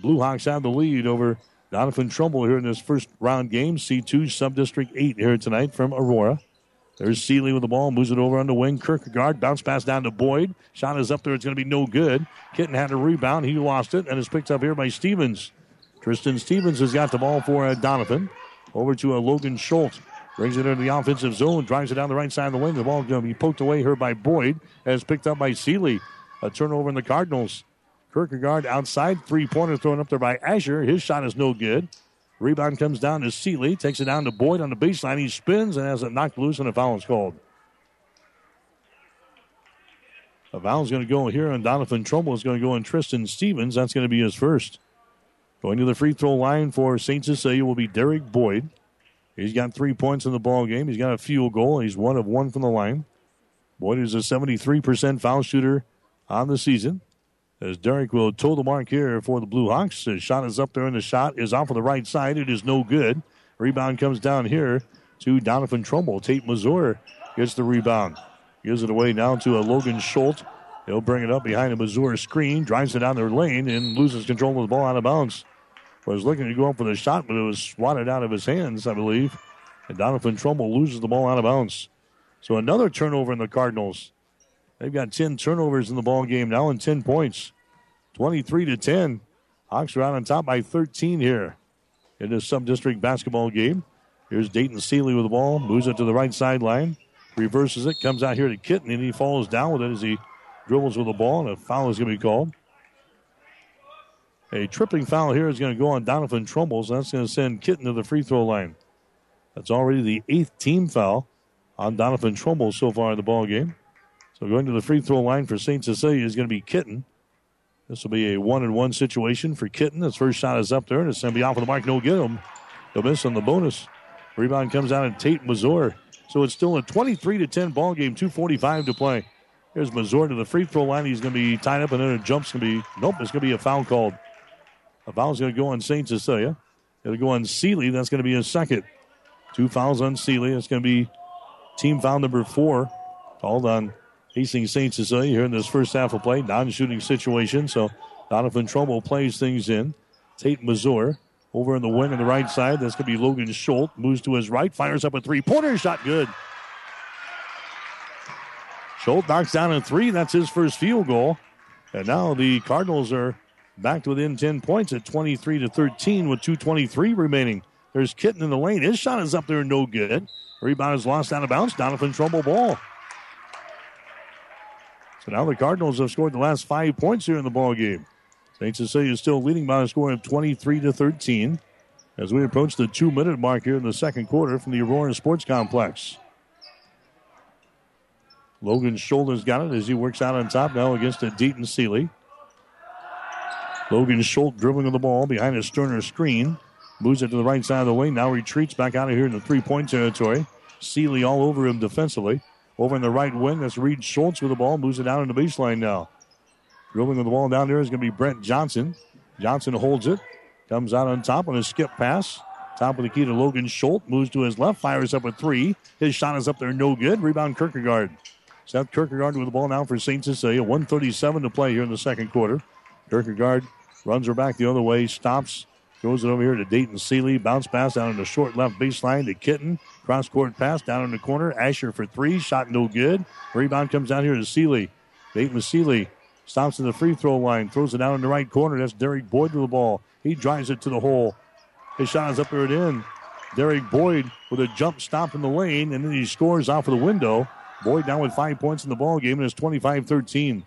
Blue Hawks have the lead over Doniphan Trumbull here in this first round game. C2 Sub District 8 here tonight from Aurora. There's Seeley with the ball, moves it over on the wing. Kierkegaard, bounce pass down to Boyd. Shot is up there. It's going to be no good. Kitten had a rebound. He lost it, and it's picked up here by Stevens. Tristan Stevens has got the ball for uh, Doniphan. Over to uh, Logan Schultz. Brings it into the offensive zone, drives it down the right side of the wing. The ball going to be poked away here by Boyd, as picked up by Seeley. A turnover in the Cardinals. Kierkegaard outside, three pointer thrown up there by Asher. His shot is no good. Rebound comes down to Seeley, takes it down to Boyd on the baseline. He spins and has it knocked loose, and a foul is called. A foul is going to go here and Doniphan Trumbull. is going to go on Tristan Stevens. That's going to be his first. Going to the free throw line for St. Cecilia will be Derek Boyd. He's got three points in the ball game. He's got a field goal. He's one of one from the line. Boyd is a 73% foul shooter on the season. As Derek will toe the mark here for the Blue Hawks. His shot is up there, and the shot is off of the right side. It is no good. Rebound comes down here to Doniphan Trumbull. Tate Mazur gets the rebound. Gives it away now to a Logan Schultz. He'll bring it up behind a Mazur screen, drives it down their lane, and loses control of the ball out of bounds. Was looking to go up for the shot, but it was swatted out of his hands, I believe. And Doniphan Trumbull loses the ball out of bounds. So another turnover in the Cardinals. They've got 10 turnovers in the ball game now and 10 points. 23 to 10. Hawks are out on top by 13 here in this sub-district basketball game. Here's Dayton Seeley with the ball, moves it to the right sideline, reverses it, comes out here to Kitten, and he falls down with it as he dribbles with the ball, and a foul is going to be called. A tripping foul here is going to go on Doniphan Trumbull, so that's going to send Kitten to the free throw line. That's already the eighth team foul on Doniphan Trumbull so far in the ball game. So going to the free throw line for St. Cecilia is going to be Kitten. This will be a one and one situation for Kitten. His first shot is up there, and it's going to be off of the mark. No get him. He'll miss on the bonus. Rebound comes out of Tate Mazur. So it's still a 23 to 10 ball game, 245 to play. Here's Mazur to the free throw line. He's going to be tied up, and then a jump's going to be, nope, it's going to be a foul called. A foul's going to go on St. Cecilia. It'll go on Seeley. That's going to be a second. Two fouls on Seeley. It's going to be team foul number four called on Hastings St. Cecilia here in this first half of play. Non shooting situation. So Doniphan Trumbull plays things in. Tate Mazur over in the wing on the right side. That's going to be Logan Schultz. Moves to his right. Fires up a three pointer. Shot good. Schultz knocks down a three. That's his first field goal. And now the Cardinals are back to within 10 points at 23 to 13 with 2.23 remaining. There's Kitten in the lane. His shot is up there, no good. Rebound is lost out of bounds. Doniphan Trumbull ball. So now the Cardinals have scored the last five points here in the ball game. St. Cecilia is still leading by a score of 23 to 13 as we approach the two minute mark here in the second quarter from the Aurora Sports Complex. Logan Schultz got it as he works out on top now against a Dayton Seeley. Logan Schultz dribbling the ball behind a Sterner screen. Moves it to the right side of the lane. Now retreats back out of here in the three point territory. Seeley all over him defensively. Over in the right wing, that's Reed Schultz with the ball. Moves it down in the baseline now. Dribbling with the ball down there is going to be Brent Johnson. Johnson holds it. Comes out on top on a skip pass. Top of the key to Logan Schultz. Moves to his left. Fires up a three. His shot is up there. No good. Rebound Kierkegaard. Seth Kierkegaard with the ball now for St. Cecilia. 137 to play here in the second quarter. Kierkegaard runs her back the other way. Stops. Goes it over here to Dayton Seeley. Bounce pass down in the short left baseline to Kitten. Cross court pass down in the corner. Asher for three. Shot no good. Rebound comes down here to Seeley. Dayton Seeley stops in the free throw line. Throws it down in the right corner. That's Derek Boyd with the ball. He drives it to the hole. His shot is up there and in. Derek Boyd with a jump stop in the lane, and then he scores off of the window. Boyd down with five points in the ball game, and it's 25 13.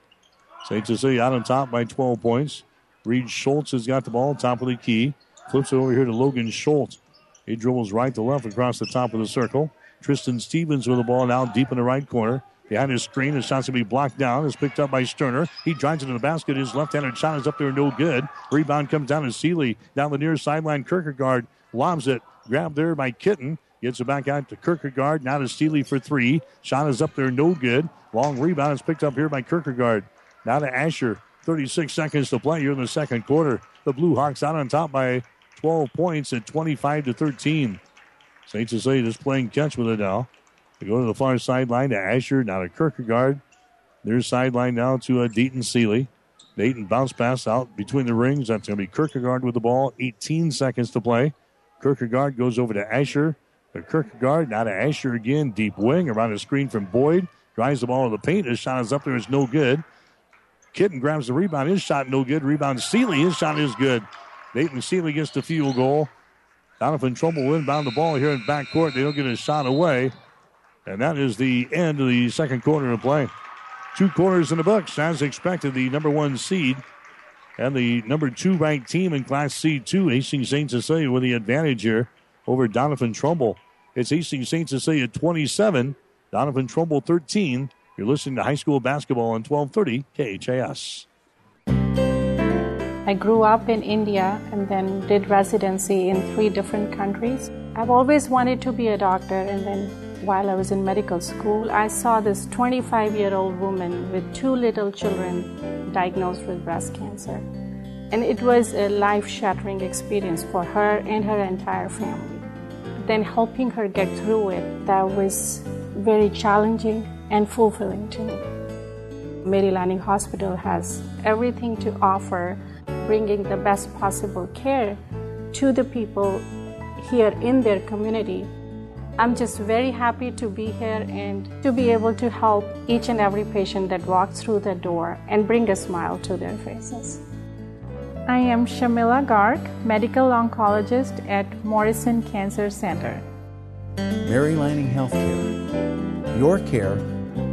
St. Cecilia out on top by 12 points. Reed Schultz has got the ball, top of the key. Flips it over here to Logan Schultz. He dribbles right to left across the top of the circle. Tristan Stevens with the ball now deep in the right corner. Behind his screen, his shot's going to be blocked down. Is picked up by Sterner. He drives it to the basket. His left-handed shot is up there, no good. Rebound comes down to Seeley. Down the near sideline, Kierkegaard lobs it. Grabbed there by Kitten. Gets it back out to Kierkegaard. Now to Seeley for three. Shot is up there, no good. Long rebound is picked up here by Kierkegaard. Now to Asher. 36 seconds to play here in the second quarter. The Blue Hawks out on top by 12 points at 25 to 13. St. Cecilia is playing catch with it now. They go to the far sideline to Asher, now to Kierkegaard. Their sideline now to uh, Dayton Seeley. Dayton bounce pass out between the rings. That's going to be Kierkegaard with the ball. 18 seconds to play. Kierkegaard goes over to Asher. To Kierkegaard, now to Asher again. Deep wing around the screen from Boyd. Drives the ball to the paint. His shot is up there. It's no good. Kitten grabs the rebound. His shot no good. Rebound Seeley. His shot is good. Dayton Seeley gets the field goal. Doniphan Trumbull inbound the ball here in backcourt. They don't get a shot away. And that is the end of the second quarter of play. Two quarters in the books, as expected. The number one seed and the number two ranked team in Class C2, Hastings St. Cecilia, with the advantage here over Doniphan Trumbull. It's Hastings St. Cecilia 27, Doniphan Trumbull 13. You're listening to high school basketball on 1230 KHAS.
I grew up in India and then did residency in three different countries. I've always wanted to be a doctor, and then while I was in medical school, I saw this 25 year old woman with two little children diagnosed with breast cancer. And it was a life shattering experience for her and her entire family. Then helping her get through it, that was very challenging and fulfilling to me. Mary Lanning Hospital has everything to offer, bringing the best possible care to the people here in their community. I'm just very happy to be here and to be able to help each and every patient that walks through the door and bring a smile to their faces. I am Shamila Garg, medical oncologist at Morrison Cancer Center.
Mary Lanning Healthcare. Your care,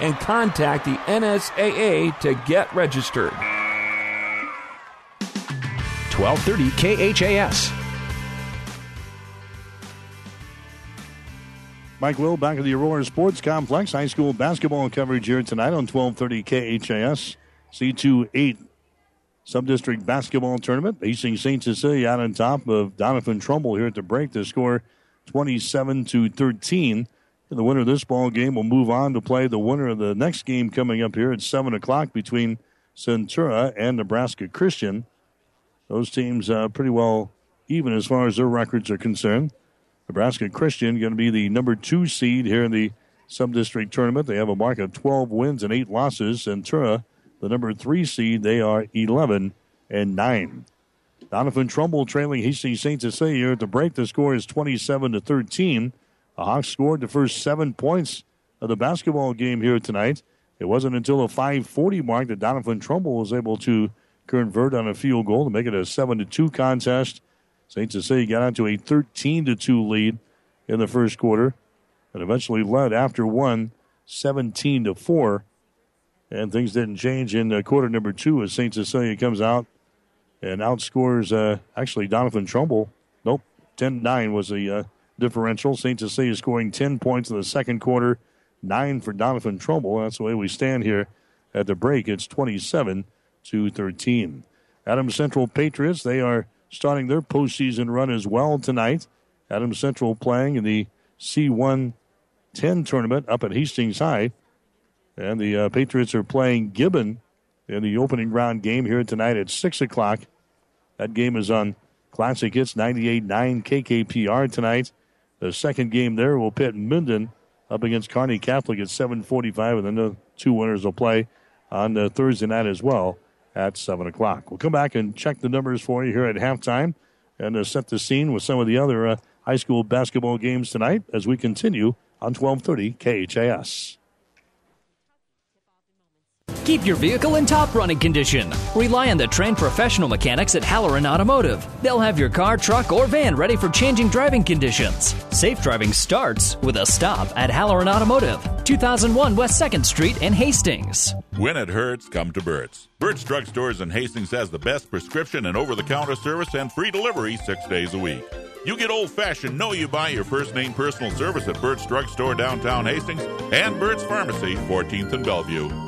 and contact the NSAA to get registered.
1230 KHAS.
Mike Will back at the Aurora Sports Complex. High school basketball coverage here tonight on 1230 KHAS. C2 Sub-District Basketball Tournament. Hastings St. Cecilia out on top of Doniphan Trumbull here at the break. The score 27 to 13. And the winner of this ball game will move on to play the winner of the next game coming up here at 7 o'clock between Centura and Nebraska Christian. Those teams uh, pretty well even as far as their records are concerned. Nebraska Christian going to be the number two seed here in the sub-district tournament. They have a mark of 12 wins and eight losses. Centura, the number three seed, they are 11 and nine. Doniphan Trumbull trailing Hastings St. Cecilia at the break. The score is 27 to 13. The Hawks scored the first seven points of the basketball game here tonight. It wasn't until the 540 mark that Doniphan Trumbull was able to convert on a field goal to make it a 7 to 2 contest. St. Cecilia got out to a 13 to 2 lead in the first quarter and eventually led after one 17 to 4. And things didn't change in uh, quarter number two as St. Cecilia comes out and outscores uh, actually Doniphan Trumbull. Nope, 10 9 was the uh, differential. St. Cecilia scoring 10 points in the second quarter, 9 for Doniphan Trumbull. That's the way we stand here at the break. It's 27 to 13. Adams Central Patriots, they are starting their postseason run as well tonight. Adams Central playing in the C1 10 tournament up at Hastings High. And the uh, Patriots are playing Gibbon in the opening round game here tonight at 6 o'clock. That game is on Classic Hits 98.9 KKPR tonight. The second game there will pit Minden up against Kearney Catholic at 7:45, and then the two winners will play on uh, Thursday night as well at 7 o'clock. We'll come back and check the numbers for you here at halftime and uh, set the scene with some of the other uh, high school basketball games tonight as we continue on 1230 KHAS.
Keep your vehicle in top running condition. Rely on the trained professional mechanics at Halloran Automotive. They'll have your car, truck, or van ready for changing driving conditions. Safe driving starts with a stop at Halloran Automotive, 2001 West 2nd Street in Hastings.
When it hurts, come to Burt's. Burt's Drug Stores in Hastings has the best prescription and over the counter service and free delivery six days a week. You get old fashioned, know you buy your first name personal service at Burt's Drug Store downtown Hastings and Burt's Pharmacy, 14th and Bellevue.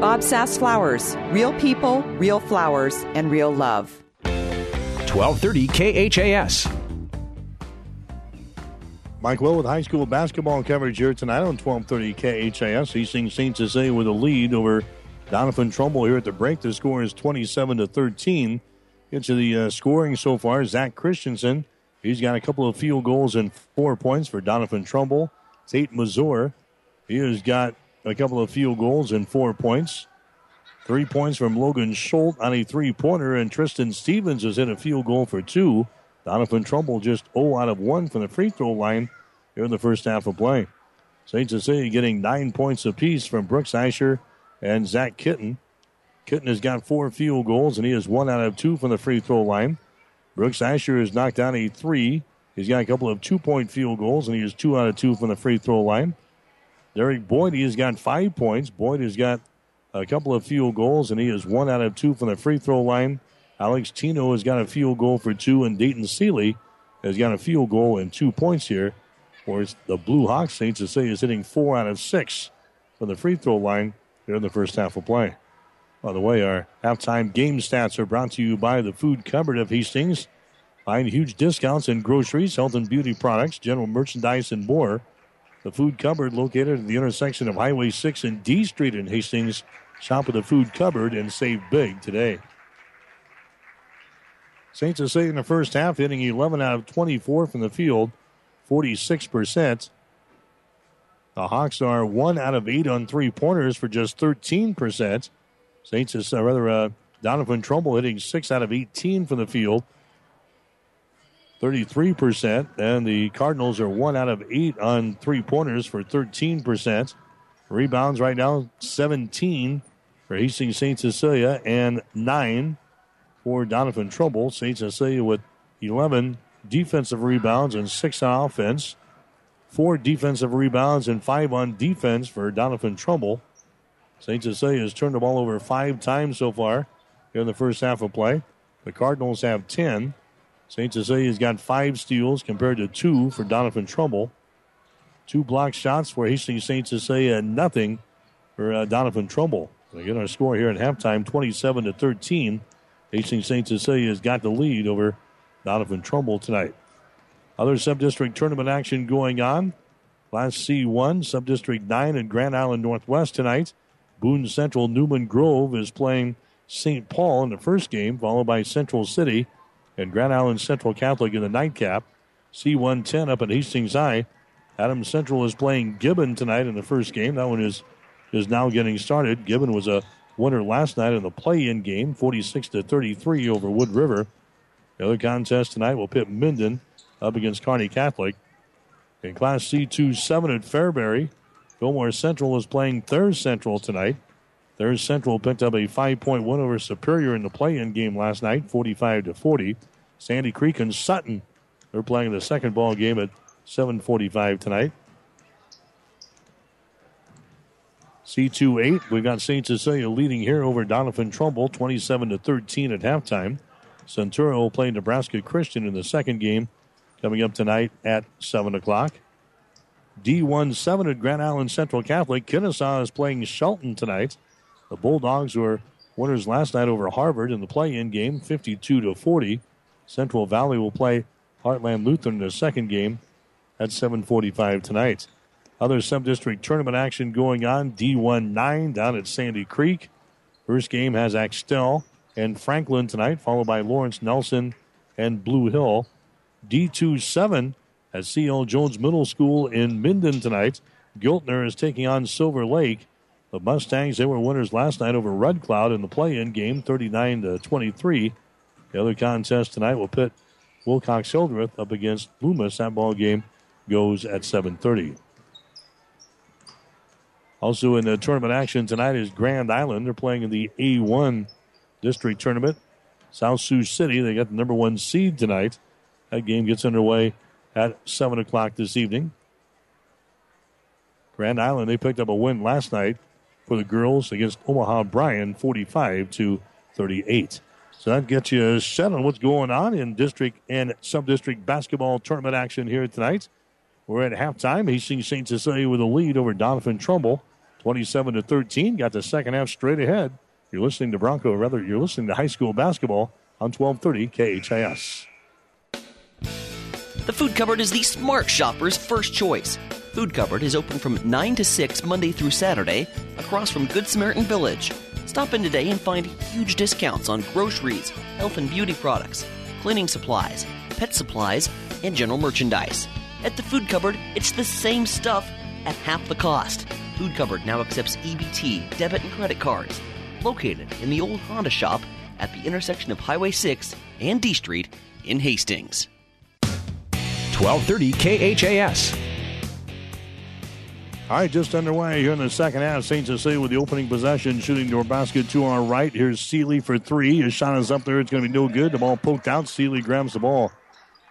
Bob Sass Flowers. Real people, real flowers, and real love.
1230 KHAS.
Mike Will with high school basketball coverage here tonight on 1230 KHAS. Hastings St. Cecilia with a lead over Doniphan Trumbull here at the break. The score is 27 to 13. Into the uh, scoring so far, Zach Christensen. He's got a couple of field goals and four points for Doniphan Trumbull. Tate Mazur. He has got a couple of field goals and four points. Three points from Logan Schultz on a three pointer, and Tristan Stevens has hit a field goal for two. Doniphan Trumbull just 0 out of 1 from the free throw line here in the first half of play. St. Cecilia getting nine points apiece from Brooks Asher and Zach Kitten. Kitten has got four field goals, and he is one out of two from the free throw line. Brooks Asher has knocked down a three. He's got a couple of two point field goals, and he is two out of two from the free throw line. Derek Boyd, he has got five points. Boyd has got a couple of field goals, and he is one out of two from the free throw line. Alex Tino has got a field goal for two, and Dayton Seeley has got a field goal and two points here. Whereas the Blue Hawks, Saints to say, is hitting four out of six from the free throw line here in the first half of play. By the way, our halftime game stats are brought to you by the Food Cupboard of Hastings. Find huge discounts in groceries, health and beauty products, general merchandise, and more. The Food Cupboard, located at the intersection of Highway 6 and D Street in Hastings. Shop at the Food Cupboard and save big today. Saints are in the first half, hitting 11 out of 24 from the field, 46%. The Hawks are 1 out of 8 on three pointers for just 13%. Saints is uh, rather uh, Doniphan Trumbull hitting 6 out of 18 from the field, 33%. And the Cardinals are 1 out of 8 on three pointers for 13%. Rebounds right now 17 for Hastings St. Cecilia and 9 for Doniphan Trumbull. St. Cecilia with 11 defensive rebounds and 6 on offense. Four defensive rebounds and five on defense for Doniphan Trumbull. St. Cecilia has turned the ball over five times so far here in the first half of play. The Cardinals have 10. St. Cecilia's got five steals compared to two for Doniphan Trumbull. Two block shots for Hastings St. Cecilia and nothing for uh, Doniphan Trumbull. Again, our score here at halftime 27 to 13. Hastings St. Cecilia has got the lead over Doniphan Trumbull tonight. Other sub-district tournament action going on. Class C1, sub-district 9 at Grand Island Northwest tonight. Boone Central Newman Grove is playing St. Paul in the first game, followed by Central City and Grand Island Central Catholic in the nightcap. C110 up at Hastings High. Adams Central is playing Gibbon tonight in the first game. That one is is now getting started. Gibbon was a winner last night in the play-in game, 46 to 33 over Wood River. The other contest tonight will pit Minden up against Kearney Catholic. In Class C2 7 at Fairbury, Fillmore Central is playing Thayer Central tonight. Thayer Central picked up a five-point win over Superior in the play-in game last night, 45 to 40. Sandy Creek and Sutton they're playing the second ball game at 7:45 tonight. C2 8, we've got St. Cecilia leading here over Doniphan Trumbull, 27 to 13 at halftime. Centura will play Nebraska Christian in the second game coming up tonight at 7 o'clock. D1 7 at Grand Island Central Catholic. Kenesaw is playing Shelton tonight. The Bulldogs were winners last night over Harvard in the play-in game, 52 to 40. Central Valley will play Heartland Lutheran in the second game at 7:45 tonight. Other sub-district tournament action going on. D1 9 down at Sandy Creek. First game has Axtell and Franklin tonight, followed by Lawrence Nelson and Blue Hill. D2 7 at C.L. Jones Middle School in Minden tonight. Giltner is taking on Silver Lake. The Mustangs, they were winners last night over Red Cloud in the play-in game, 39 to 23. The other contest tonight will pit Wilcox Hildreth up against Loomis. That ball game goes at 7:30. Also in the tournament action tonight is Grand Island. They're playing in the A1 district tournament. South Sioux City, they got the number one seed tonight. That game gets underway at 7 o'clock this evening. Grand Island, they picked up a win last night for the girls against Omaha Bryan, 45 to 38. So that gets you set on what's going on in district and sub-district basketball tournament action here tonight. We're at halftime. Hastings St. Cecilia with a lead over Doniphan Trumbull, 27 to 13. Got the second half straight ahead. You're listening to Bronco, rather, you're listening to high school basketball on 1230 KHAS.
The Food Cupboard is the smart shopper's first choice. Food Cupboard is open from 9 to 6 Monday through Saturday across from Good Samaritan Village. Stop in today and find huge discounts on groceries, health and beauty products, cleaning supplies, pet supplies, and general merchandise. At the Food Cupboard, it's the same stuff at half the cost. Food Cupboard now accepts EBT, debit, and credit cards. Located in the old Honda shop at the intersection of Highway 6 and D Street in Hastings.
1230 KHAS.
All right, just underway here in the second half. St. Cecilia with the opening possession, shooting door basket to our right. Here's Seeley for three. His shot is up there. It's going to be no good. The ball poked out. Seeley grabs the ball.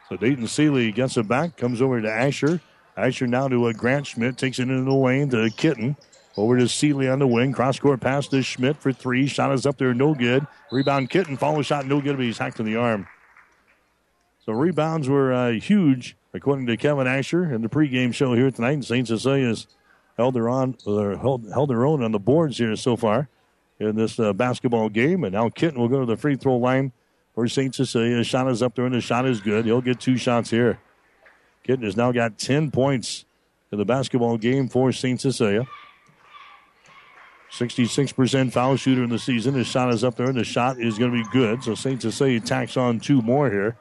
So Dayton Seeley gets it back, comes over to Asher. Asher now to a Grant Schmidt, takes it into the lane to Kitten. Over to Seeley on the wing. Cross court pass to Schmidt for three. Shot is up there, no good. Rebound Kitten. Follow shot, no good, but he's hacked in the arm. So rebounds were uh, huge, according to Kevin Asher in the pregame show here tonight. And St. Cecilia's held their, on, held, held own on the boards here so far in this uh, basketball game. And now Kitten will go to the free throw line for St. Cecilia. Shot is up there, and the shot is good. He'll get two shots here. Kitten has now got 10 points in the basketball game for St. Cecilia. 66% foul shooter in the season. His shot is up there, and the shot is going to be good. So St. Cecilia tacks on two more here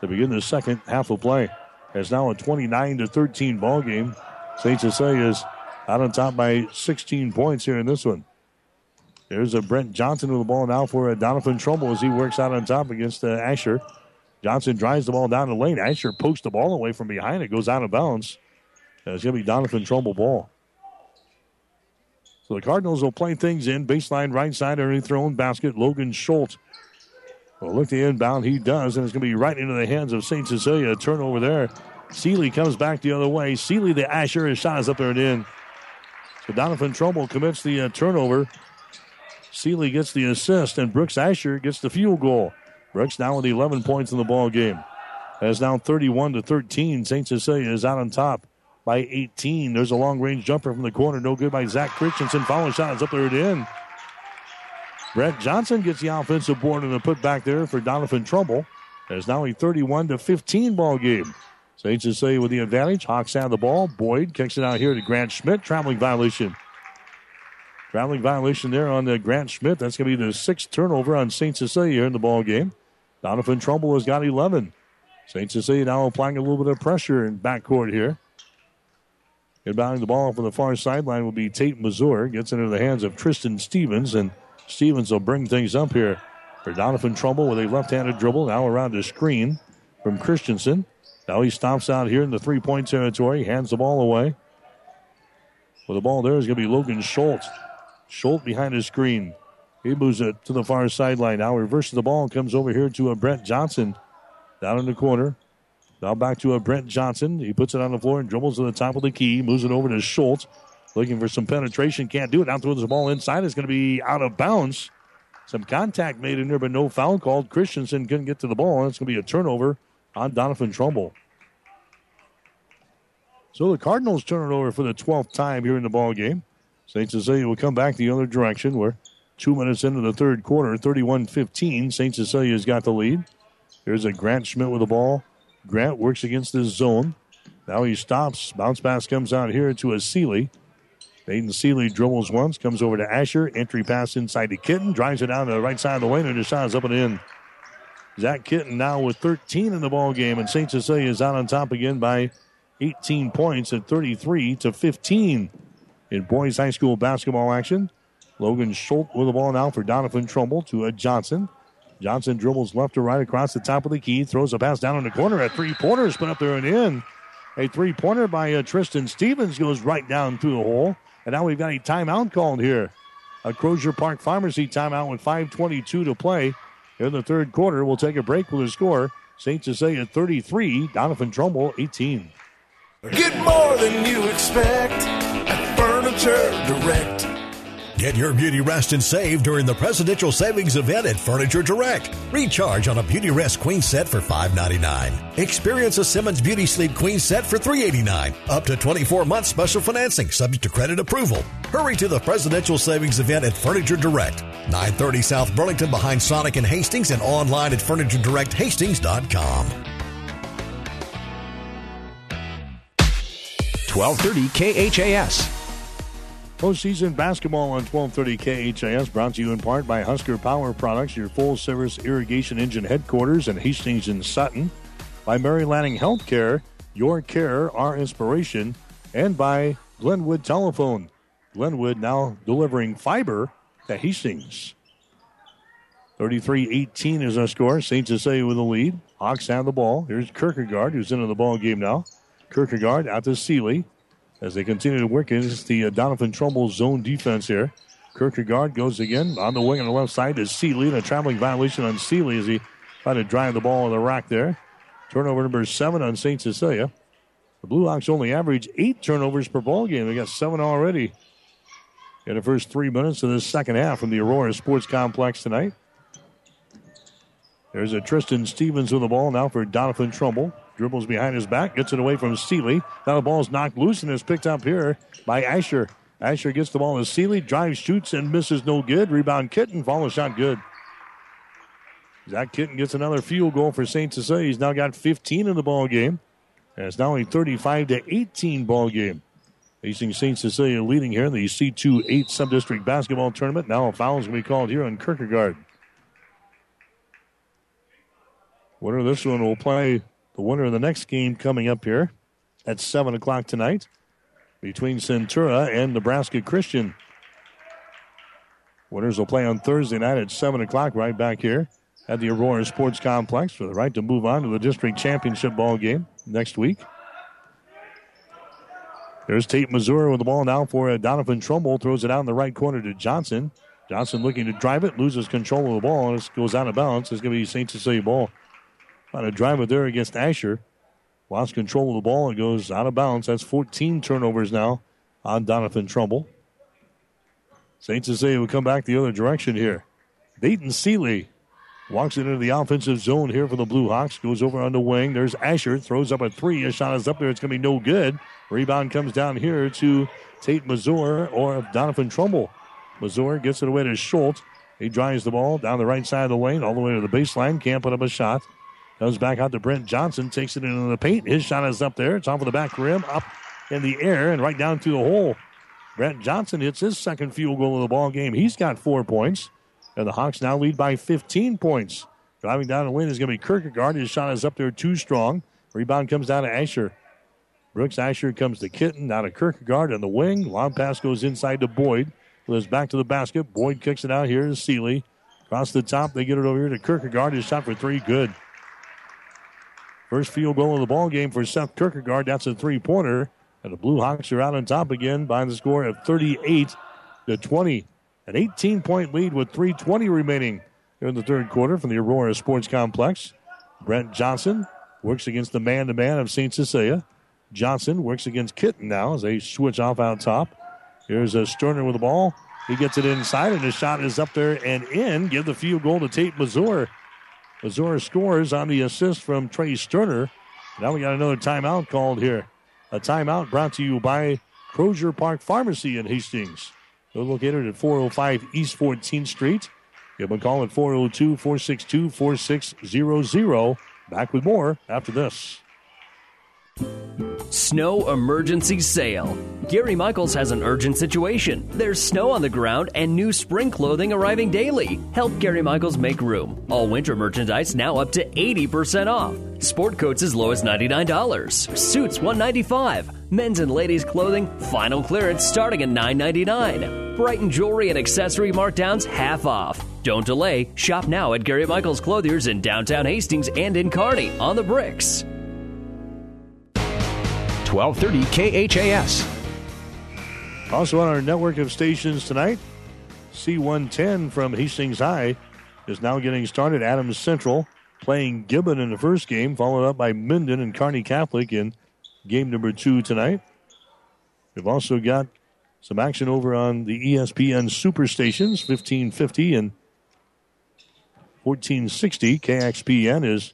to begin the second half of play. It's now a 29 to 13 ball game. St. Cecilia is out on top by 16 points here in this one. There's a Brent Johnson with the ball now for a Doniphan Trumbull as he works out on top against uh, Asher. Johnson drives the ball down the lane. Asher pokes the ball away from behind. It goes out of bounds. Uh, it's going to be Doniphan Trumbull ball. So the Cardinals will play things in. Baseline right side underneath their own basket. Logan Schultz will look the inbound. He does, and it's going to be right into the hands of St. Cecilia. A turnover there. Seeley comes back the other way. Seeley, the Asher, his shot is up there and in. So Doniphan Trumbull commits the uh, turnover. Seeley gets the assist, and Brooks Asher gets the field goal. Brooks now with 11 points in the ball game. As now 31 to 13. St. Cecilia is out on top by 18. There's a long range jumper from the corner. No good by Zach Christensen. Following shot is up there and in. Brent Johnson gets the offensive board and a put back there for Doniphan Trumbull. There's now a 31 to 15 ball game. St. Cecilia with the advantage. Hawks have the ball. Boyd kicks it out here to Grant Schmidt. Traveling violation. Traveling violation there on the Grant Schmidt. That's going to be the sixth turnover on St. Cecilia here in the ball game. Doniphan Trumbull has got 11. St. Cecilia now applying a little bit of pressure in backcourt here. Inbounding the ball from the far sideline will be Tate Mazur. Gets into the hands of Tristan Stevens, and Stevens will bring things up here for Doniphan Trumbull with a left-handed dribble. Now around the screen from Christensen. Now he stops out here in the three-point territory, hands the ball away. With the ball there is going to be Logan Schultz. Schultz behind his screen. He moves it to the far sideline. Now reverses the ball and comes over here to a Brent Johnson down in the corner. Now back to a Brent Johnson. He puts it on the floor and dribbles to the top of the key. Moves it over to Schultz. Looking for some penetration. Can't do it. Now throws the ball inside. It's going to be out of bounds. Some contact made in there, but no foul called. Christensen couldn't get to the ball. It's going to be a turnover on Doniphan Trumbull. So the Cardinals turn it over for the 12th time here in the ball game. St. Cecilia will come back the other direction. We're two minutes into the third quarter, 31 15. St. Cecilia's got the lead. There's a Grant Schmidt with the ball. Grant works against this zone. Now he stops. Bounce pass comes out here to a Seeley. Dayton Seeley dribbles once, comes over to Asher. Entry pass inside to Kitten. Drives it down to the right side of the lane, and the shot is up and in. Zach Kitten now with 13 in the ball game, and St. Cecilia is out on top again by 18 points at 33 to 15 in boys high school basketball action. Logan Schultz with the ball now for Doniphan Trumbull to a Johnson. Johnson dribbles left to right across the top of the key, throws a pass down in the corner. A three pointer is put up there and in. A three pointer by uh, Tristan Stevens goes right down through the hole. And now we've got a timeout called here. A Crozier Park Pharmacy timeout with 5.22 to play in the third quarter. We'll take a break with a score. St. Cecilia 33, Doniphan Trumbull 18.
Get more than you expect at Furniture Direct.
Get your beauty rest and save during the Presidential Savings Event at Furniture Direct. Recharge on a Beauty Rest Queen set for $5.99. Experience a Simmons Beauty Sleep Queen set for $3.89. Up to 24 months special financing subject to credit approval. Hurry to the Presidential Savings Event at Furniture Direct. 930 South Burlington behind Sonic and Hastings and online at FurnitureDirectHastings.com.
1230 KHAS.
Postseason basketball on 1230 KHAS brought to you in part by Husker Power Products, your full service irrigation engine headquarters in Hastings and Sutton. By Mary Lanning Healthcare, your care, our inspiration. And by Glenwood Telephone. Glenwood now delivering fiber to Hastings. 33 18 is our score. St. Cecilia with the lead. Hawks have the ball. Here's Kierkegaard, who's into the ball game now. Kierkegaard out to Seeley as they continue to work against the uh, Doniphan Trumbull zone defense here. Kierkegaard goes again on the wing on the left side to Seeley. And a traveling violation on Seeley as he tried to drive the ball in the rack there. Turnover number seven on St. Cecilia. The Blue Hawks only average eight turnovers per ball game. They got seven already in the first three minutes of this second half from the Aurora Sports Complex tonight. There's a Tristan Stevens with the ball now for Doniphan Trumbull. Dribbles behind his back, gets it away from Seeley. Now the ball's knocked loose and is picked up here by Asher. Asher gets the ball to Seeley, drives, shoots, and misses no good. Rebound Kitten, follow shot good. Zach Kitten gets another field goal for St. Cecilia. He's now got 15 in the ball game. And it's now a 35 to 18 ball game. Facing St. Cecilia leading here in the C2 8 sub-district basketball tournament. Now a is going to be called here on Kierkegaard. Winner of this one will play the winner of the next game coming up here at 7 o'clock tonight between Centura and Nebraska Christian. Winners will play on Thursday night at 7 o'clock right back here at the Aurora Sports Complex for the right to move on to the district championship ball game next week. There's Tate Mazur with the ball now for Doniphan Trumbull. Throws it out in the right corner to Johnson. Johnson looking to drive it, loses control of the ball, and it goes out of bounds. It's going to be St. Cecilia ball. Trying to drive it there against Asher. Lost control of the ball. and goes out of bounds. That's 14 turnovers now on Doniphan Trumbull. St. Cecilia will come back the other direction here. Dayton Seeley walks into the offensive zone here for the Blue Hawks. Goes over on the wing. There's Asher. Throws up a three. A shot is up there. It's going to be no good. Rebound comes down here to Tate Mazur or Doniphan Trumbull. Mazur gets it away to Schultz. He drives the ball down the right side of the lane, all the way to the baseline. Can't put up a shot. Comes back out to Brent Johnson. Takes it into the paint. His shot is up there. It's off of the back rim, up in the air, and right down to the hole. Brent Johnson hits his second field goal of the ball game. He's got four points. And the Hawks now lead by 15 points. Driving down the lane is going to be Kierkegaard. His shot is up there too strong. Rebound comes down to Asher. Brooks Asher comes to Kitten, now to Kierkegaard on the wing. Long pass goes inside to Boyd. Goes back to the basket. Boyd kicks it out here to Seeley. Across the top, they get it over here to Kierkegaard. His shot for three, good. First field goal of the ball game for Seth Kierkegaard. That's a three pointer. And the Blue Hawks are out on top again by the score of 38 to 20. An 18 point lead with 3.20 remaining here in the third quarter from the Aurora Sports Complex. Brent Johnson works against the man to man of St. Cecilia. Johnson works against Kitten now as they switch off out top. Here's a Sterner with the ball. He gets it inside, and his shot is up there and in. Give the field goal to Tate Mazur. Mazur scores on the assist from Trey Sterner. Now we got another timeout called here. A timeout brought to you by Crozier Park Pharmacy in Hastings. They're located at 405 East 14th Street. Give them a call at 402 462 4600. Back with more after this.
Snow emergency sale. Gary Michaels has an urgent situation. There's snow on the ground and new spring clothing arriving daily. Help Gary Michaels make room. All winter merchandise now up to 80% off. Sport coats as low as $99. Suits 195. Men's and ladies clothing final clearance starting at $9.99. Brighton jewelry and accessory markdowns half off. Don't delay. Shop now at Gary Michaels Clothiers in downtown Hastings and in Kearney on the bricks.
1230 KHAS.
Also on our network of stations tonight, C110 from Hastings High is now getting started. Adams Central playing Gibbon in the first game, followed up by Minden and Kearney Catholic in game number two tonight. We've also got some action over on the ESPN Super Stations, 1550 and 1460. KXPN is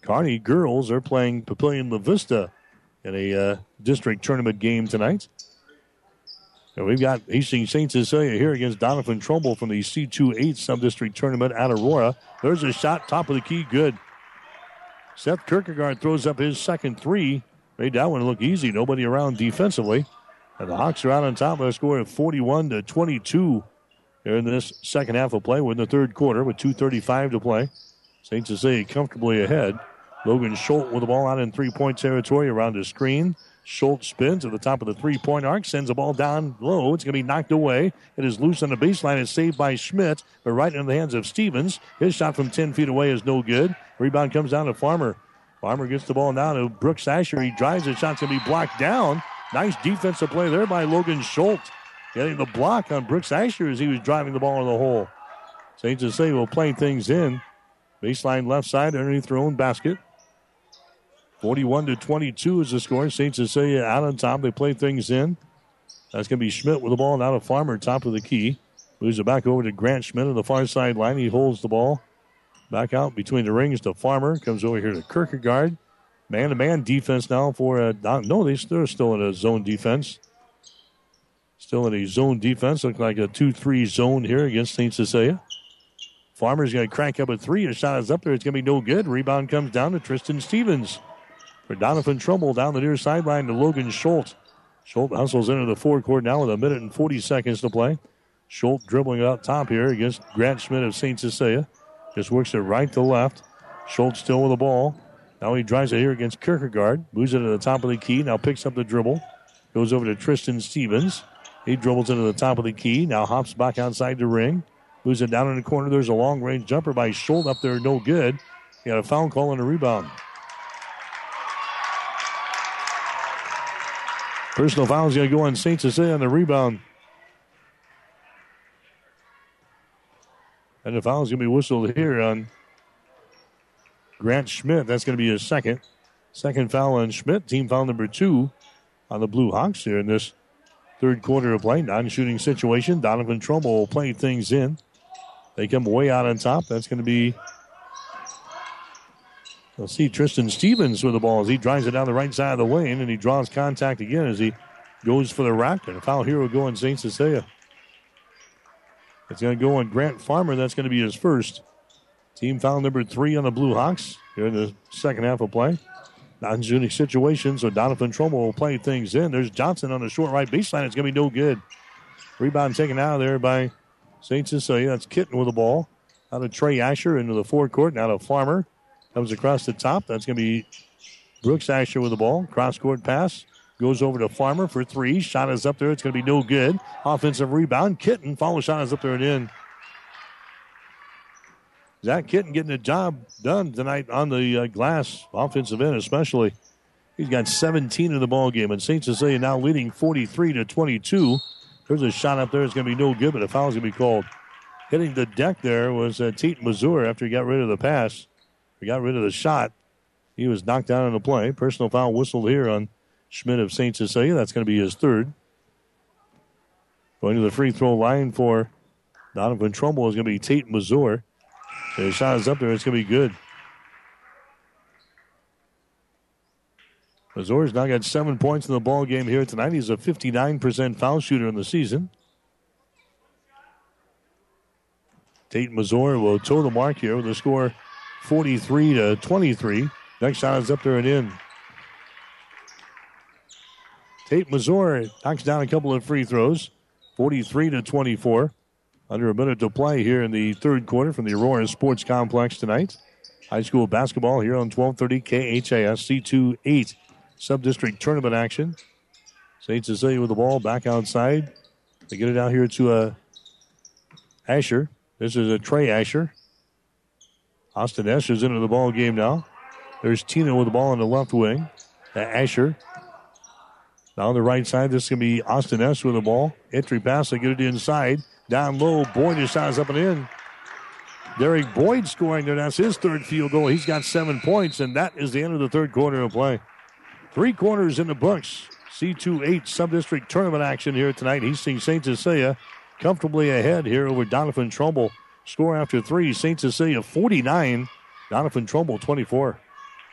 Kearney girls are playing Papillion La Vista in a uh, district tournament game tonight. And we've got Hastings St. Cecilia here against Doniphan Trumbull from the C2-8 sub-district tournament at Aurora. There's a shot, top of the key, good. Seth Kierkegaard throws up his second three. Made that one look easy. Nobody around defensively. And the Hawks are out on top with a score of 41 to 22 here in this second half of play. We're in the third quarter with 2.35 to play. St. Cecilia comfortably ahead. Logan Schultz with the ball out in three point territory around the screen. Schultz spins at the top of the three point arc, sends the ball down low. It's going to be knocked away. It is loose on the baseline. It's saved by Schmidt, but right in the hands of Stevens. His shot from 10 feet away is no good. Rebound comes down to Farmer. Farmer gets the ball now to Brooks Asher. He drives. The shot's going to be blocked down. Nice defensive play there by Logan Schultz. Getting the block on Brooks Asher as he was driving the ball in the hole. St. Cecilia will play things in. Baseline left side underneath their own basket. 41 to 22 is the score. St. Cecilia out on top. They play things in. That's going to be Schmidt with the ball. Now to Farmer, top of the key. Moves it back over to Grant Schmidt on the far sideline. He holds the ball. Back out between the rings to Farmer. Comes over here to Kierkegaard. Man to man defense now for uh, no, they, they're still in a zone defense. Still in a zone defense. Looks like a 2 3 zone here against St. Cecilia. Farmer's going to crank up a three. A shot is up there. It's going to be no good. Rebound comes down to Tristan Stevens. For Doniphan Trumbull down the near sideline to Logan Schultz. Schultz hustles into the forecourt now with a minute and 40 seconds to play. Schultz dribbling out top here against Grant Schmidt of St. Cecilia. Just works it right to left. Schultz still with the ball. Now he drives it here against Kierkegaard. Moves it to the top of the key. Now picks up the dribble. Goes over to Tristan Stevens. He dribbles into the top of the key. Now hops back outside the ring. Moves it down in the corner. There's a long range jumper by Schultz up there. No good. He got a foul call and a rebound. Personal foul is going to go on St. Cecilia on the rebound. And the foul is going to be whistled here on Grant Schmidt. That's going to be his second. Second foul on Schmidt. Team foul number two on the Blue Hawks here in this third quarter of play. Non shooting situation. Doniphan Trumbull will play things in. They come way out on top. That's going to be. We'll see Tristan Stevens with the ball as he drives it down the right side of the lane and he draws contact again as he goes for the rack. And a foul here will go on St. Cecilia. It's going to go on Grant Farmer. That's going to be his first. Team foul number three on the Blue Hawks here in the second half of play. Non shooting situation, so Doniphan Trumbull will play things in. There's Johnson on the short right baseline. It's going to be no good. Rebound taken out of there by St. Cecilia. That's Kitten with the ball. Out of Trey Asher into the forecourt. Now to Farmer. Comes across the top. That's going to be Brooks Asher with the ball. Cross court pass. Goes over to Farmer for three. Shot is up there. It's going to be no good. Offensive rebound. Kitten. Follow shot is up there and in. Zach Kitten getting the job done tonight on the uh, glass, offensive end especially. He's got 17 in the ball game, and St. Cecilia now leading 43 to 22. There's a shot up there. It's going to be no good, but a foul's going to be called. Hitting the deck there was uh, Tate Mazur after he got rid of the pass. He got rid of the shot. He was knocked down in the play. Personal foul whistled here on Schmidt of St. Cecilia. That's going to be his third. Going to the free throw line for Doniphan Trumbull is going to be Tate Mazur. The shot is up there. It's going to be good. Mazur's now got seven points in the ball game here tonight. He's a 59% foul shooter in the season. Tate Mazur will toe the mark here with a score 43 to 23. Next shot is up there and in. Tate Mazur knocks down a couple of free throws, 43 to 24. Under a minute to play here in the third quarter from the Aurora Sports Complex tonight. High school basketball here on 1230 KHAS C2-8 sub-district tournament action. St. Cecilia with the ball back outside. They get it out here to uh, Asher. This is a Trey Asher. Austin Asher's into the ball game now. There's Tino with the ball on the left wing. Uh, Asher. Now on the right side, this is going to be Austin Esch with the ball. Entry pass, they get it inside. Down low, Boyd shot up and in. Derek Boyd scoring there. That's his third field goal. He's got seven points, and that is the end of the third quarter of play. Three quarters in the books. C2-8 sub-district tournament action here tonight. Hastings St. Cecilia comfortably ahead here over Doniphan Trumbull. Score after three. St. Cecilia 49, Doniphan Trumbull 24.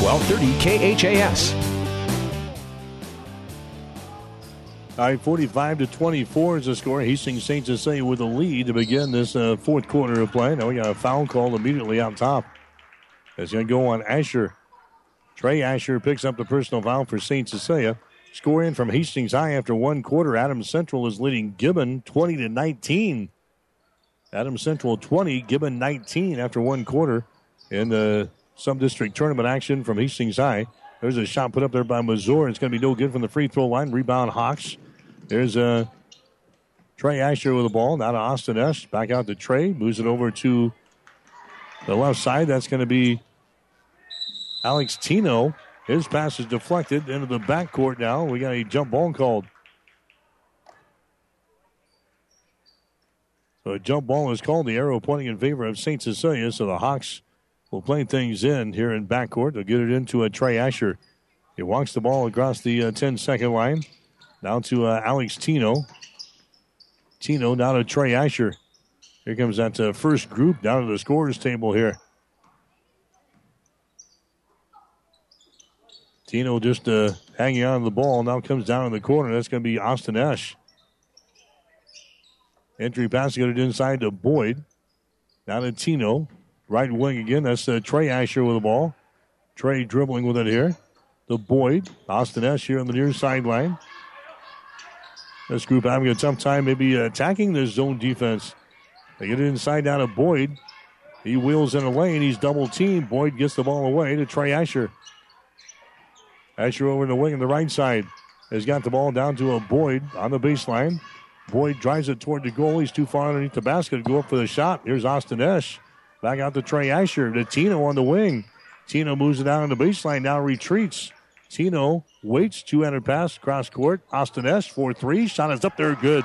1230 KHAS.
All right, 45 to 24 is the score. Hastings St. Cecilia with a lead to begin this uh, fourth quarter of play. Now we got a foul call immediately on top. It's going to go on Asher. Trey Asher picks up the personal foul for St. Cecilia. Score in from Hastings High after one quarter. Adams Central is leading Gibbon 20 to 19. Adams Central 20, Gibbon 19 after one quarter in the sub district tournament action from Hastings High. There's a shot put up there by Mazur. It's going to be no good from the free throw line. Rebound Hawks. There's a uh, Trey Asher with the ball. Now to Austin Esch. Back out to Trey. Moves it over to the left side. That's going to be Alex Tino. His pass is deflected into the backcourt now. We got a jump ball called. So a jump ball is called. The arrow pointing in favor of St. Cecilia. So the Hawks will play things in here in backcourt. They'll get it into a Trey Asher. He walks the ball across the uh, 10 second line. Down to uh, Alex Tino. Tino down to Trey Asher. Here comes that uh, first group down to the scorers table here. Tino just uh, hanging on the ball. Now comes down in the corner. That's going to be Austin Esch. Entry pass got it inside to Boyd. Down to Tino. Right wing again. That's uh, Trey Asher with the ball. Trey dribbling with it here. The Boyd. Austin Esch here on the near sideline. This group having a tough time maybe attacking this zone defense. They get it inside down to Boyd. He wheels in a lane. He's double teamed. Boyd gets the ball away to Trey Asher. Asher over in the wing on the right side has got the ball down to a Boyd on the baseline. Boyd drives it toward the goal. He's too far underneath the basket. To go up for the shot. Here's Austin Esch. Back out to Trey Asher. To Tino on the wing. Tino moves it down on the baseline. Now retreats. Tino waits. Two-handed pass cross court. Austin Esch for three. Shot is up there. Good.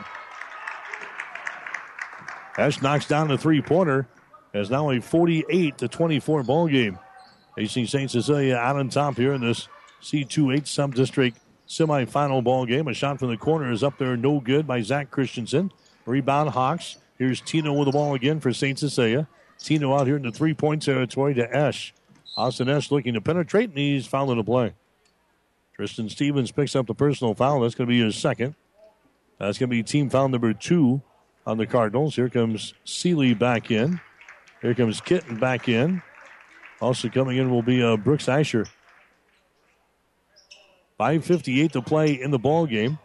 Esch knocks down the three-pointer. It's now a 48 to 24 ball game. AC St. Cecilia uh, out on top here in this C2-8 sub district semifinal ball game. A shot from the corner is up there, no good by Zach Christensen. Rebound Hawks. Here's Tino with the ball again for St. Cecilia. Tino out here in the three point territory to Esch. Austin Esch looking to penetrate, and he's fouling the play. Tristan Stevens picks up the personal foul. That's going to be his second. That's going to be team foul number two on the Cardinals. Here comes Seeley back in. Here comes Kitten back in. Also coming in will be uh, Brooks Asher. 5.58 to play in the ball game.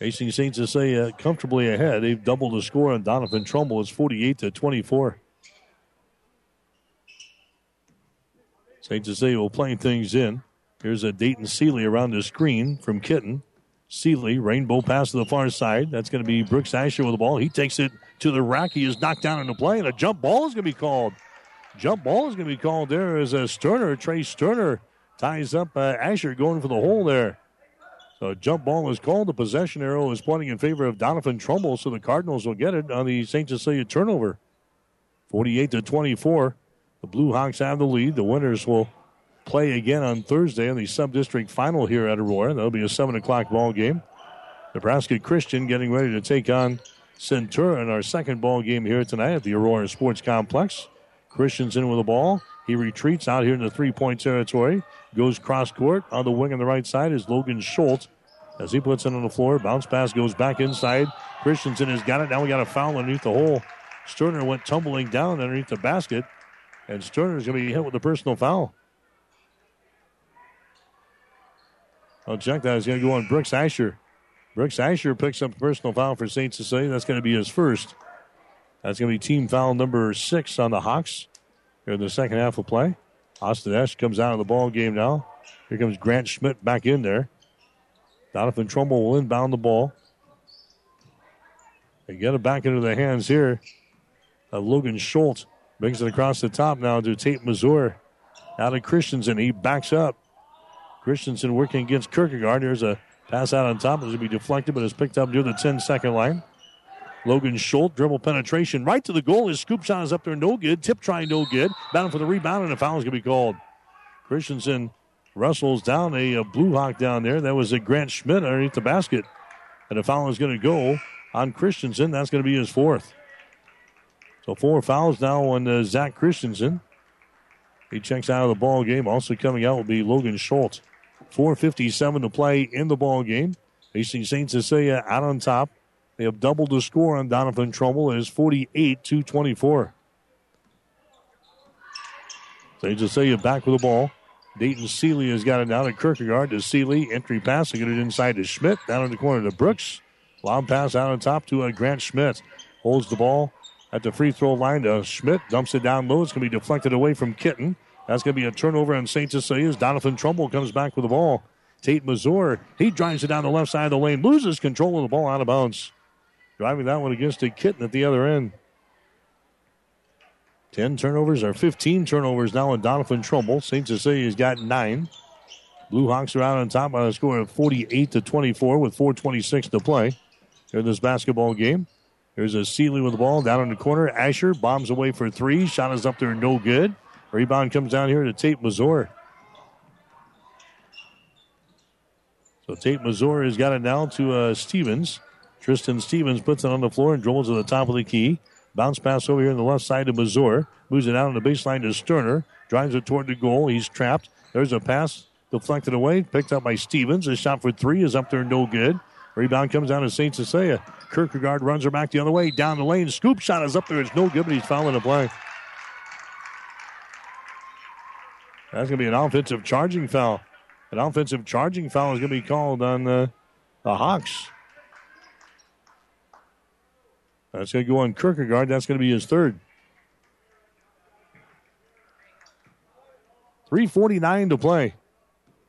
Hastings St. Cecilia comfortably ahead. They've doubled the score on Doniphan Trumbull. It's 48 to 24. St. Cecilia will play things in. Here's a Dayton Seeley around the screen from Kitten. Seeley, rainbow pass to the far side. That's going to be Brooks Asher with the ball. He takes it to the rack. He is knocked down in the play, and a jump ball is going to be called. Jump ball is going to be called there as a Sterner, Trey Sterner, ties up uh, Asher going for the hole there. So a jump ball is called. The possession arrow is pointing in favor of Doniphan Trumbull, so the Cardinals will get it on the St. Cecilia turnover. 48 to 24. The Blue Hawks have the lead. The winners will play again on Thursday in the sub-district final here at Aurora. That'll be a 7 o'clock ball game. Nebraska Christian getting ready to take on Centura in our second ball game here tonight at the Aurora Sports Complex. Christian's in with the ball. He retreats out here in the three-point territory. Goes cross court. On the wing on the right side is Logan Schultz. As he puts it on the floor, bounce pass goes back inside. Christensen has got it. Now we got a foul underneath the hole. Sterner went tumbling down underneath the basket. And Sterner's going to be hit with a personal foul. I'll check that. Going to go on Brooks Asher. Brooks Asher picks up a personal foul for St. Cecilia. That's going to be his first. That's going to be team foul number six on the Hawks here in the second half of play. Austin Esch comes out of the ball game now. Here comes Grant Schmidt back in there. Doniphan Trumbull will inbound the ball. They get it back into the hands here of Logan Schultz. Brings it across the top now to Tate Mazur. Out to Christensen. He backs up. Christensen working against Kierkegaard. There's a pass out on top. It's going to be deflected, but it's picked up near the 10 second line. Logan Schultz, dribble penetration right to the goal. His scoop shot is up there, no good. Tip try, no good. Battle for the rebound, and a foul is going to be called. Christensen wrestles down a, a, Blue Hawk down there. That was a Grant Schmidt underneath the basket. And a foul is going to go on Christensen. That's going to be his fourth. So four fouls now on uh, Zach Christensen. He checks out of the ball game. Also coming out will be Logan Schultz. 4.57 to play in the ball game. Hastings St. Cecilia out on top. They have doubled the score on Doniphan Trumbull. It is 48 to 24. St. Cecilia back with the ball. Dayton Seeley has got it down at Kierkegaard to Seeley. Entry pass to get it inside to Schmidt. Down in the corner to Brooks. Long pass out on top to uh, Grant Schmidt. Holds the ball at the free throw line to Schmidt. Dumps it down low. It's going to be deflected away from Kitten. That's going to be a turnover on St. Cecilia's. Doniphan Trumbull comes back with the ball. Tate Mazur, he drives it down the left side of the lane, loses control of the ball out of bounds. Driving that one against a Kitten at the other end. 10 turnovers or 15 turnovers now on Doniphan Trumbull. St. Cecilia's got nine. Blue Hawks are out on top by a score of 48 to 24 with 4.26 to play in this basketball game. There's a Seeley with the ball down in the corner. Asher bombs away for three. Shot is up there, no good. Rebound comes down here to Tate Mazur. So Tate Mazur has got it now to uh, Stevens. Tristan Stevens puts it on the floor and dribbles to the top of the key. Bounce pass over here on the left side to Mazur. Moves it out on the baseline to Sterner. Drives it toward the goal. He's trapped. There's a pass deflected away. Picked up by Stevens. A shot for three is up there, no good. Rebound comes down to St. Cecilia. Kierkegaard runs her back the other way. Down the lane. Scoop shot is up there. It's no good, but he's fouling the play. That's going to be an offensive charging foul. An offensive charging foul is going to be called on the, the Hawks. That's going to go on Kierkegaard. That's going to be his third. 349 to play.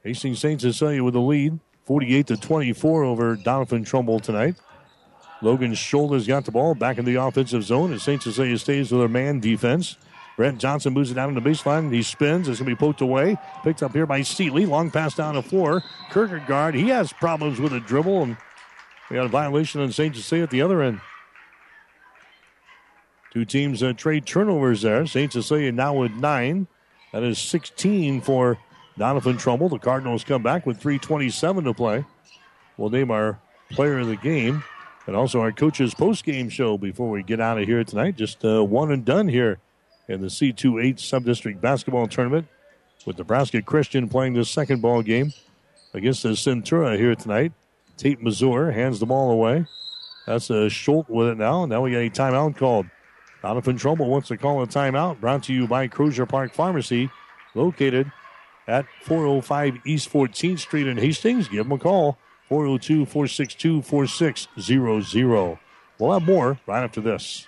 Hastings St. Cecilia with the lead, 48 to 24 over Doniphan Trumbull tonight. Logan Schultz got the ball back in the offensive zone as St. Cecilia stays with their man defense. Brent Johnson moves it down on the baseline. He spins. It's going to be poked away. Picked up here by Seeley. Long pass down the floor. Kierkegaard, he has problems with a dribble, and we got a violation on St. Cecilia at the other end. Two teams uh, trade turnovers there. St. Cecilia now with nine. That is 16 for Doniphan Trumbull. The Cardinals come back with 3.27 to play. We'll name our player of the game and also our coach's post-game show before we get out of here tonight. Just uh, one and done here in the C2-8 Subdistrict Basketball Tournament with Nebraska Christian playing the second ball game against the Centura here tonight. Tate Mazur hands the ball away. That's a Schultz with it now. Now we got a timeout called. Doniphan Trumbull wants to call a timeout. Brought to you by Crozier Park Pharmacy, located at 405 East 14th Street in Hastings. Give them a call, 402 462 4600. We'll have more right after this.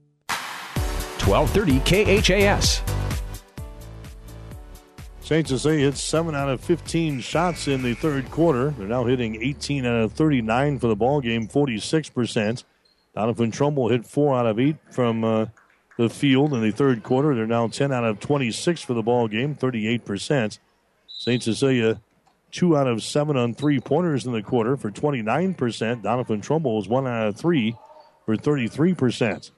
1230 KHAS.
St. Cecilia hit 7 out of 15 shots in the third quarter. They're now hitting 18 out of 39 for the ball game, 46%. Doniphan Trumbull hit 4 out of 8 from uh, the field in the third quarter. They're now 10 out of 26 for the ball game, 38%. St. Cecilia, 2 out of 7 on three pointers in the quarter for 29%. Doniphan Trumbull is 1 out of 3 for 33%.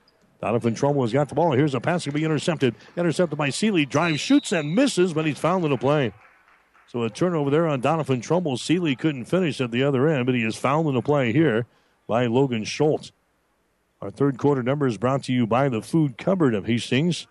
Doniphan Trumbull has got the ball. Here's a pass to be intercepted. Intercepted by Seeley. Drive, shoots, and misses, but he's fouled in the play. So a turnover there on Doniphan Trumbull. Seeley couldn't finish at the other end, but he is fouled in the play here by Logan Schultz. Our third quarter number is brought to you by the Food Cupboard of Hastings.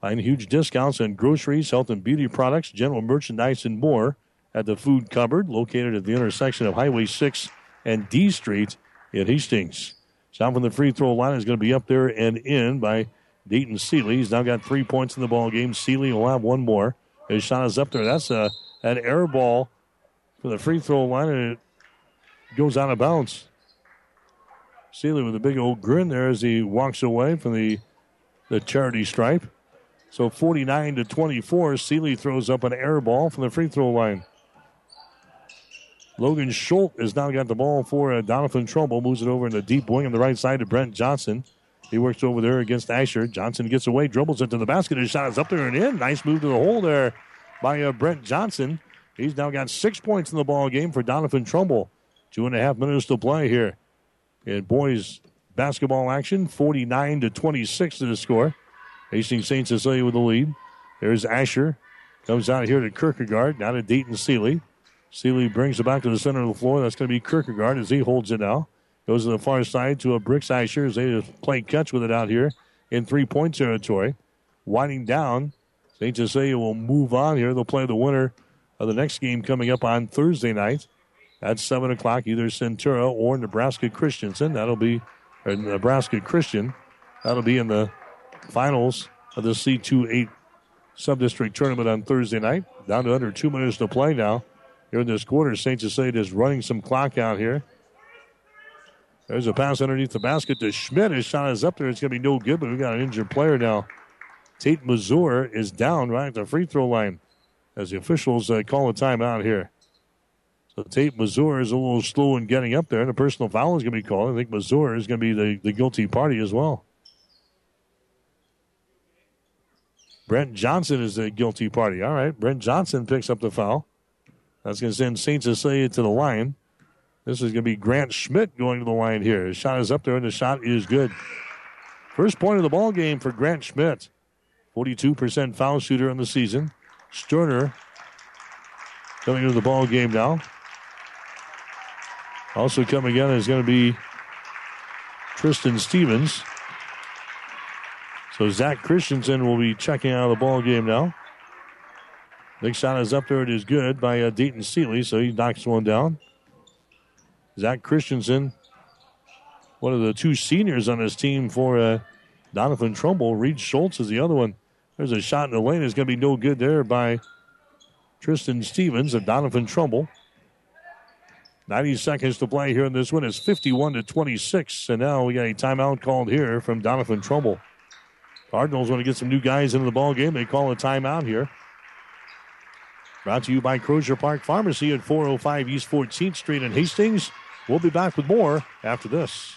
Find huge discounts on groceries, health and beauty products, general merchandise, and more at the Food Cupboard, located at the intersection of Highway 6 and D Street in Hastings. Shot from the free throw line is going to be up there and in by Dayton Seeley. He's now got three points in the ball game. Seeley will have one more. His shot is up there. That's a an air ball for the free throw line, and it goes out of bounds. Seeley with a big old grin there as he walks away from the the charity stripe. So 49 to 24, Seeley throws up an air ball from the free throw line. Logan Schultz has now got the ball for uh, Doniphan Trumbull. Moves it over in the deep wing on the right side to Brent Johnson. He works over there against Asher. Johnson gets away, dribbles into the basket. His shot is up there and in. Nice move to the hole there by uh, Brent Johnson. He's now got six points in the ball game for Doniphan Trumbull. Two and a half minutes to play here in boys basketball action. 49 to 26 to the score. Hastings St. Cecilia with the lead. There's Asher. Comes out here to Kierkegaard. Now to Dayton Seeley. Seeley brings it back to the center of the floor. That's going to be Kierkegaard as he holds it now. Goes to the far side to a Brooks Asher as they just play catch with it out here in three point territory. Winding down. St. Cecilia will move on here. They'll play the winner of the next game coming up on Thursday night at 7 o'clock, either Centura or Nebraska Christensen. That'll be or Nebraska Christian. That'll be in the finals of the C2-8 sub-district tournament on Thursday night. Down to under two minutes to play now. Here in this quarter, St. Cecilia is running some clock out here. There's a pass underneath the basket to Schmidt. His shot is up there. It's going to be no good, but we've got an injured player now. Tate Mazur is down right at the free throw line as the officials uh, call a timeout here. So Tate Mazur is a little slow in getting up there, and a personal foul is going to be called. I think Mazur is going to be the, the guilty party as well. Brent Johnson is the guilty party. All right, Brent Johnson picks up the foul. That's going to send St. Cecilia to the line. This is going to be Grant Schmidt going to the line here. His shot is up there, and the shot is good. First point of the ball game for Grant Schmidt. 42% foul shooter in the season. Sterner coming into the ball game now. Also coming in is going to be Tristan Stevens. So Zach Christensen will be checking out of the ball game now. Big shot is up there. It is good by uh, Dayton Seeley, so he knocks one down. Zach Christensen, one of the two seniors on his team for uh, Doniphan Trumbull. Reed Schultz is the other one. There's a shot in the lane. It's going to be no good there by Tristan Stevens of Doniphan Trumbull. 90 seconds to play here in this one. It's 51 to 26. And now we got a timeout called here from Doniphan Trumbull. Cardinals want to get some new guys into the ball game. They call a timeout here. Brought to you by Crozier Park Pharmacy at 405 East 14th Street in Hastings. We'll be back with more after this.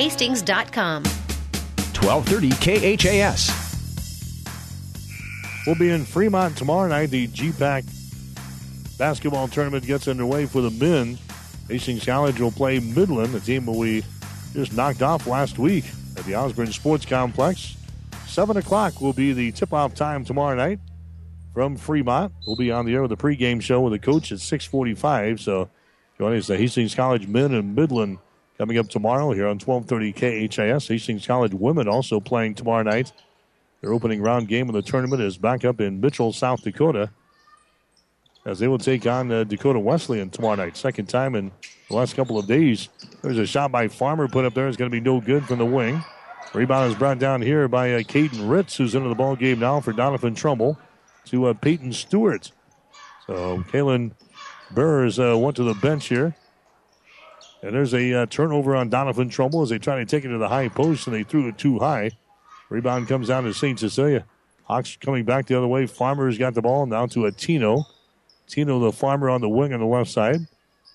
hastings.com.
1230 KHAS.
We'll be in Fremont tomorrow night. The GPAC basketball tournament gets underway for the men. Hastings College will play Midland, the team that we just knocked off last week at the Osborne Sports Complex. 7 o'clock will be the tip off time tomorrow night from Fremont. We'll be on the air with a pregame show with the coach at 645. So join us, the Hastings College men and Midland coming up tomorrow here on 1230 KHAS. Hastings College women also playing tomorrow night. Their opening round game of the tournament is back up in Mitchell, South Dakota, as they will take on uh, Dakota Wesleyan tomorrow night. Second time in the last couple of days. There's a shot by Farmer put up there. It's going to be no good from the wing. Rebound is brought down here by uh, Caden Ritz, who's into the ball game now for Doniphan Trumbull to uh, Peyton Stewart. So Kalen Burrs uh, went to the bench here. And there's a uh, turnover on Doniphan Trumbull as they try to take it to the high post and they threw it too high. Rebound comes down to St. Cecilia. Hawks coming back the other way. Farmer's got the ball now to a Tino. Tino, the farmer on the wing on the left side.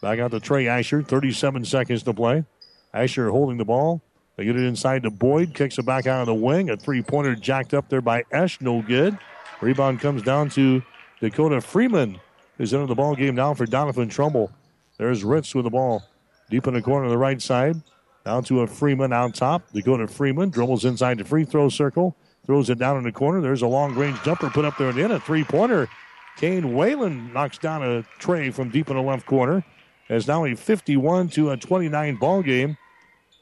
Back out to Trey Asher. 37 seconds to play. Asher holding the ball. They get it inside to Boyd. Kicks it back out of the wing. A three pointer jacked up there by Esch. No good. Rebound comes down to Dakota Freeman, who's into the ball game now for Doniphan Trumbull. There's Ritz with the ball. Deep in the corner of the right side. Down to a Freeman out top. Dakota Freeman dribbles inside the free throw circle. Throws it down in the corner. There's a long range jumper put up there the end. A three pointer. Kane Whalen knocks down a tray from deep in the left corner. It's now a 51 to a 29 ball game.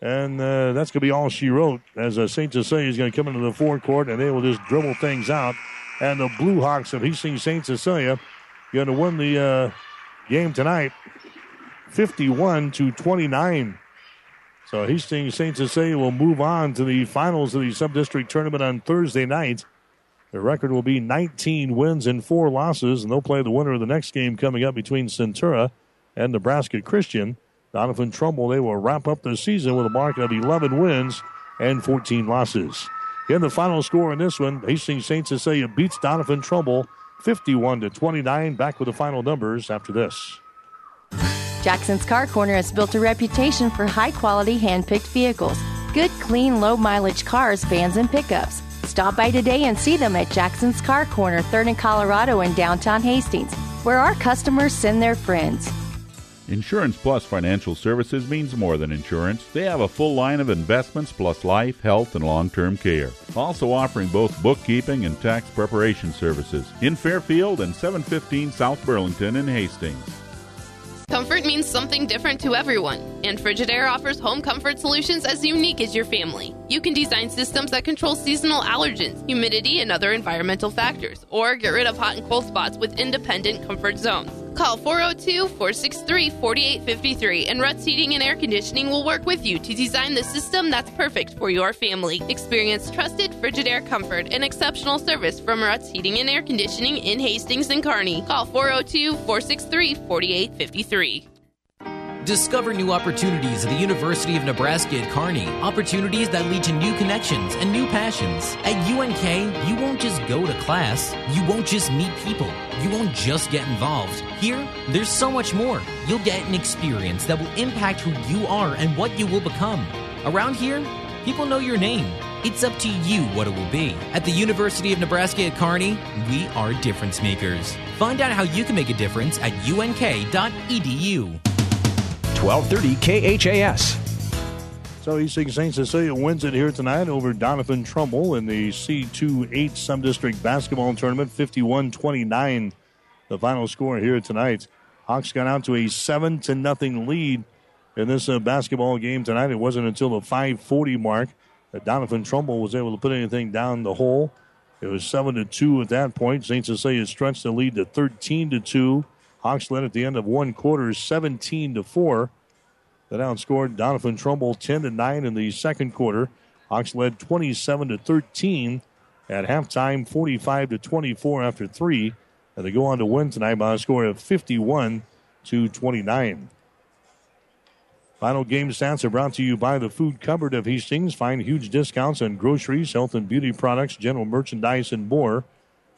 And uh, that's going to be all she wrote as uh, St. Cecilia is going to come into the forecourt and they will just dribble things out. And the Blue Hawks of Hastings St. Cecilia going to win the uh, game tonight 51 to 29. So Hastings St. Cecilia will move on to the finals of the sub-district tournament on Thursday night. The record will be 19 wins and four losses, and they'll play the winner of the next game coming up between Centura and Nebraska Christian. Doniphan Trumbull, they will wrap up the season with a mark of 11 wins and 14 losses. In the final score in this one, Hastings St. Cecilia beats Doniphan Trumbull 51 to 29. Back with the final numbers after this.
Jackson's Car Corner has built a reputation for high quality hand picked vehicles. Good, clean, low mileage cars, vans, and pickups. Stop by today and see them at Jackson's Car Corner, 3rd and Colorado in downtown Hastings, where our customers send their friends.
Insurance Plus Financial Services means more than insurance. They have a full line of investments plus life, health, and long term care. Also offering both bookkeeping and tax preparation services in Fairfield and 715 South Burlington in Hastings.
Comfort means something different to everyone, and Frigidaire offers home comfort solutions as unique as your family. You can design systems that control seasonal allergens, humidity, and other environmental factors, or get rid of hot and cold spots with independent comfort zones. Call 402 463 4853 and Ruts Heating and Air Conditioning will work with you to design the system that's perfect for your family. Experience trusted Frigidaire comfort and exceptional service from Ruts Heating and Air Conditioning in Hastings and Kearney. Call 402 463 4853.
Discover new opportunities at the University of Nebraska at Kearney. Opportunities that lead to new connections and new passions. At UNK, you won't just go to class, you won't just meet people, you won't just get involved. Here, there's so much more. You'll get an experience that will impact who you are and what you will become. Around here, people know your name. It's up to you what it will be. At the University of Nebraska at Kearney, we are difference makers. Find out how you can make a difference at unk.edu.
1230 KHAS.
So East St. Cecilia wins it here tonight over Doniphan Trumbull in the C2-8 Subdistrict Basketball Tournament, 51-29. The final score here tonight. Hawks got out to a 7 to nothing lead in this uh, basketball game tonight. It wasn't until the 540 mark that Doniphan Trumbull was able to put anything down the hole. It was 7 to 2 at that point. St. Cecilia stretched the lead to 13 to 2. Hawks led at the end of one quarter, 17 to 4. That outscored Doniphan Trumbull 10 to 9 in the second quarter. Hawks led 27 to 13 at halftime, 45 to 24 after three. And they go on to win tonight by a score of 51 to 29. Final game stats are brought to you by the Food Cupboard of Hastings. Find huge discounts on groceries, health and beauty products, general merchandise, and more.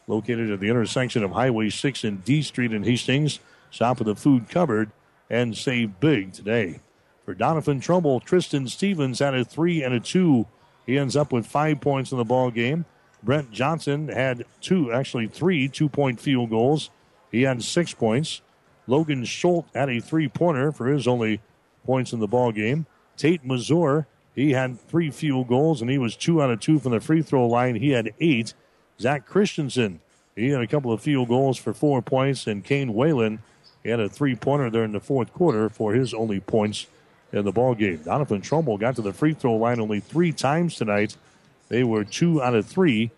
Located at the intersection of Highway 6 and D Street in Hastings. Shop at the Food Cupboard and save big today. For Doniphan Trumbull, Tristan Stevens had a three and a two. He ends up with five points in the ball game. Brent Johnson had two, actually three two-point field goals. He had six points. Logan Schultz had a three-pointer for his only points in the ball game. Tate Mazur, he had three field goals and he was two out of two from the free throw line. He had eight. Zach Christensen, he had a couple of field goals for four points, and Kane Whalen, he had a three-pointer there in the fourth quarter for his only points in the ball game. Doniphan Trumbull got to the free throw line only three times tonight. They were two out of three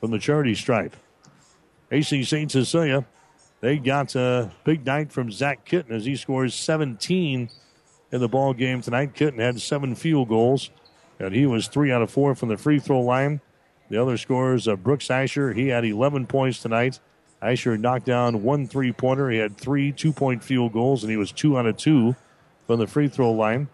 from the charity stripe. AC St. Cecilia, they got a big night from Zach Kitten as he scores 17 in the ball game tonight. Kitten had seven field goals, and he was three out of four from the free throw line. The other scorers, uh, Brooks Asher, he had 11 points tonight. Asher knocked down one three pointer. He had three two point field goals, and he was two out of two from the free throw line.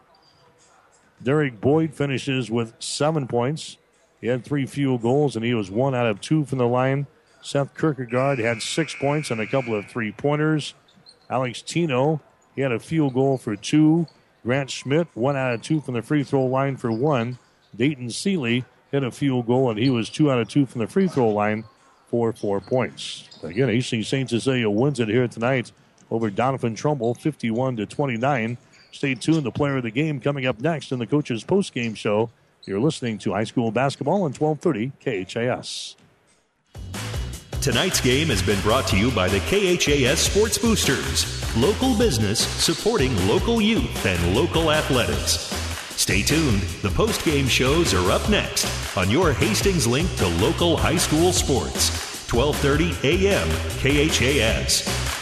Derek Boyd finishes with seven points. He had three field goals, and he was one out of two from the line. Seth Kierkegaard had six points and a couple of three pointers. Alex Tino, he had a field goal for two. Grant Schmidt, one out of two from the free throw line for one. Dayton Seeley hit a field goal, and he was two out of two from the free throw line for four points. Again, Hastings St. Cecilia wins it here tonight over Doniphan Trumbull, 51 to 29. Stay tuned. The player of the game coming up next in the coach's post-game show. You're listening to high school basketball on 1230 KHAS.
Tonight's game has been brought to you by the KHAS Sports Boosters, local business supporting local youth and local athletics. Stay tuned. The post-game shows are up next on your Hastings link to local high school sports. 1230 AM KHAS.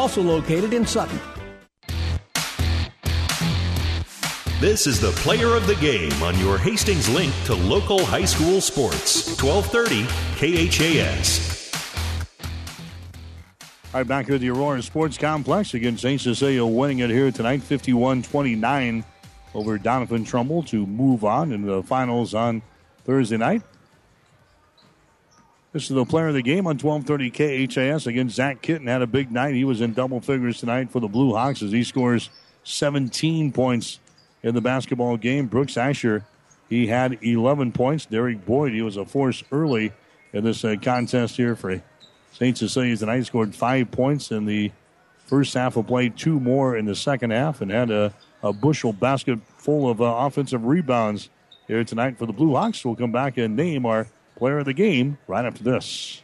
also located in Sutton.
This is the player of the game on your Hastings link to local high school sports. 1230 KHAS.
All right, back here at the Aurora Sports Complex against St. Cecilia winning it here tonight, 51 29 over Doniphan Trumbull to move on in the finals on Thursday night. This is the player of the game on 1230 KHAS against Zach Kitten. Had a big night. He was in double figures tonight for the Blue Hawks as he scores 17 points in the basketball game. Brooks Asher, he had 11 points. Derek Boyd, he was a force early in this uh, contest here for St. Cecilia tonight. Scored five points in the first half of play, two more in the second half, and had a, a bushel basket full of uh, offensive rebounds here tonight for the Blue Hawks. We'll come back and name our player of the game right after this.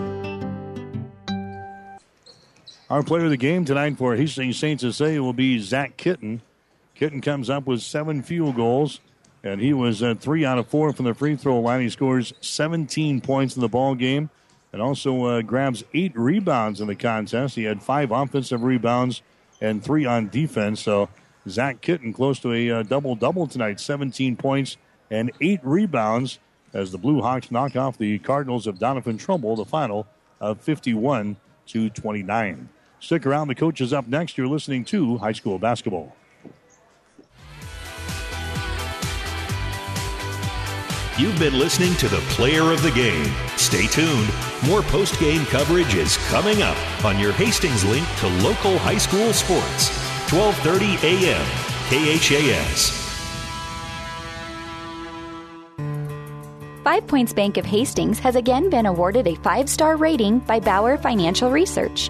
Our player of the game tonight for Hastings St. Cecilia will be Zach Kitten. Kitten comes up with seven field goals, and he was uh, three out of four from the free throw line. He scores 17 points in the ball game, and also uh, grabs eight rebounds in the contest. He had five offensive rebounds and three on defense. So Zach Kitten close to a uh, double double tonight, 17 points and eight rebounds as the Blue Hawks knock off the Cardinals of Doniphan Trumbull, the final of 51 to 29. Stick around. The coach is up next. You're listening to high school basketball.
You've been listening to the player of the game. Stay tuned. More post game coverage is coming up on your Hastings link to local high school sports. 1230 a.m. KHAS.
Five Points Bank of Hastings has again been awarded a five star rating by Bauer Financial Research.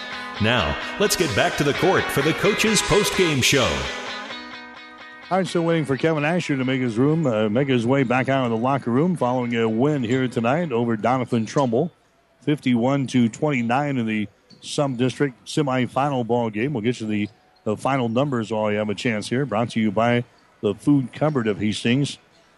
Now, let's get back to the court for the coach's post game show.
Right, still waiting for Kevin Asher to make his room, uh, make his way back out of the locker room following a win here tonight over Doniphan Trumbull, 51 to 29 in the sub district semifinal ball game. We'll get you the, the final numbers while you have a chance here. Brought to you by the Food Cupboard of Hastings.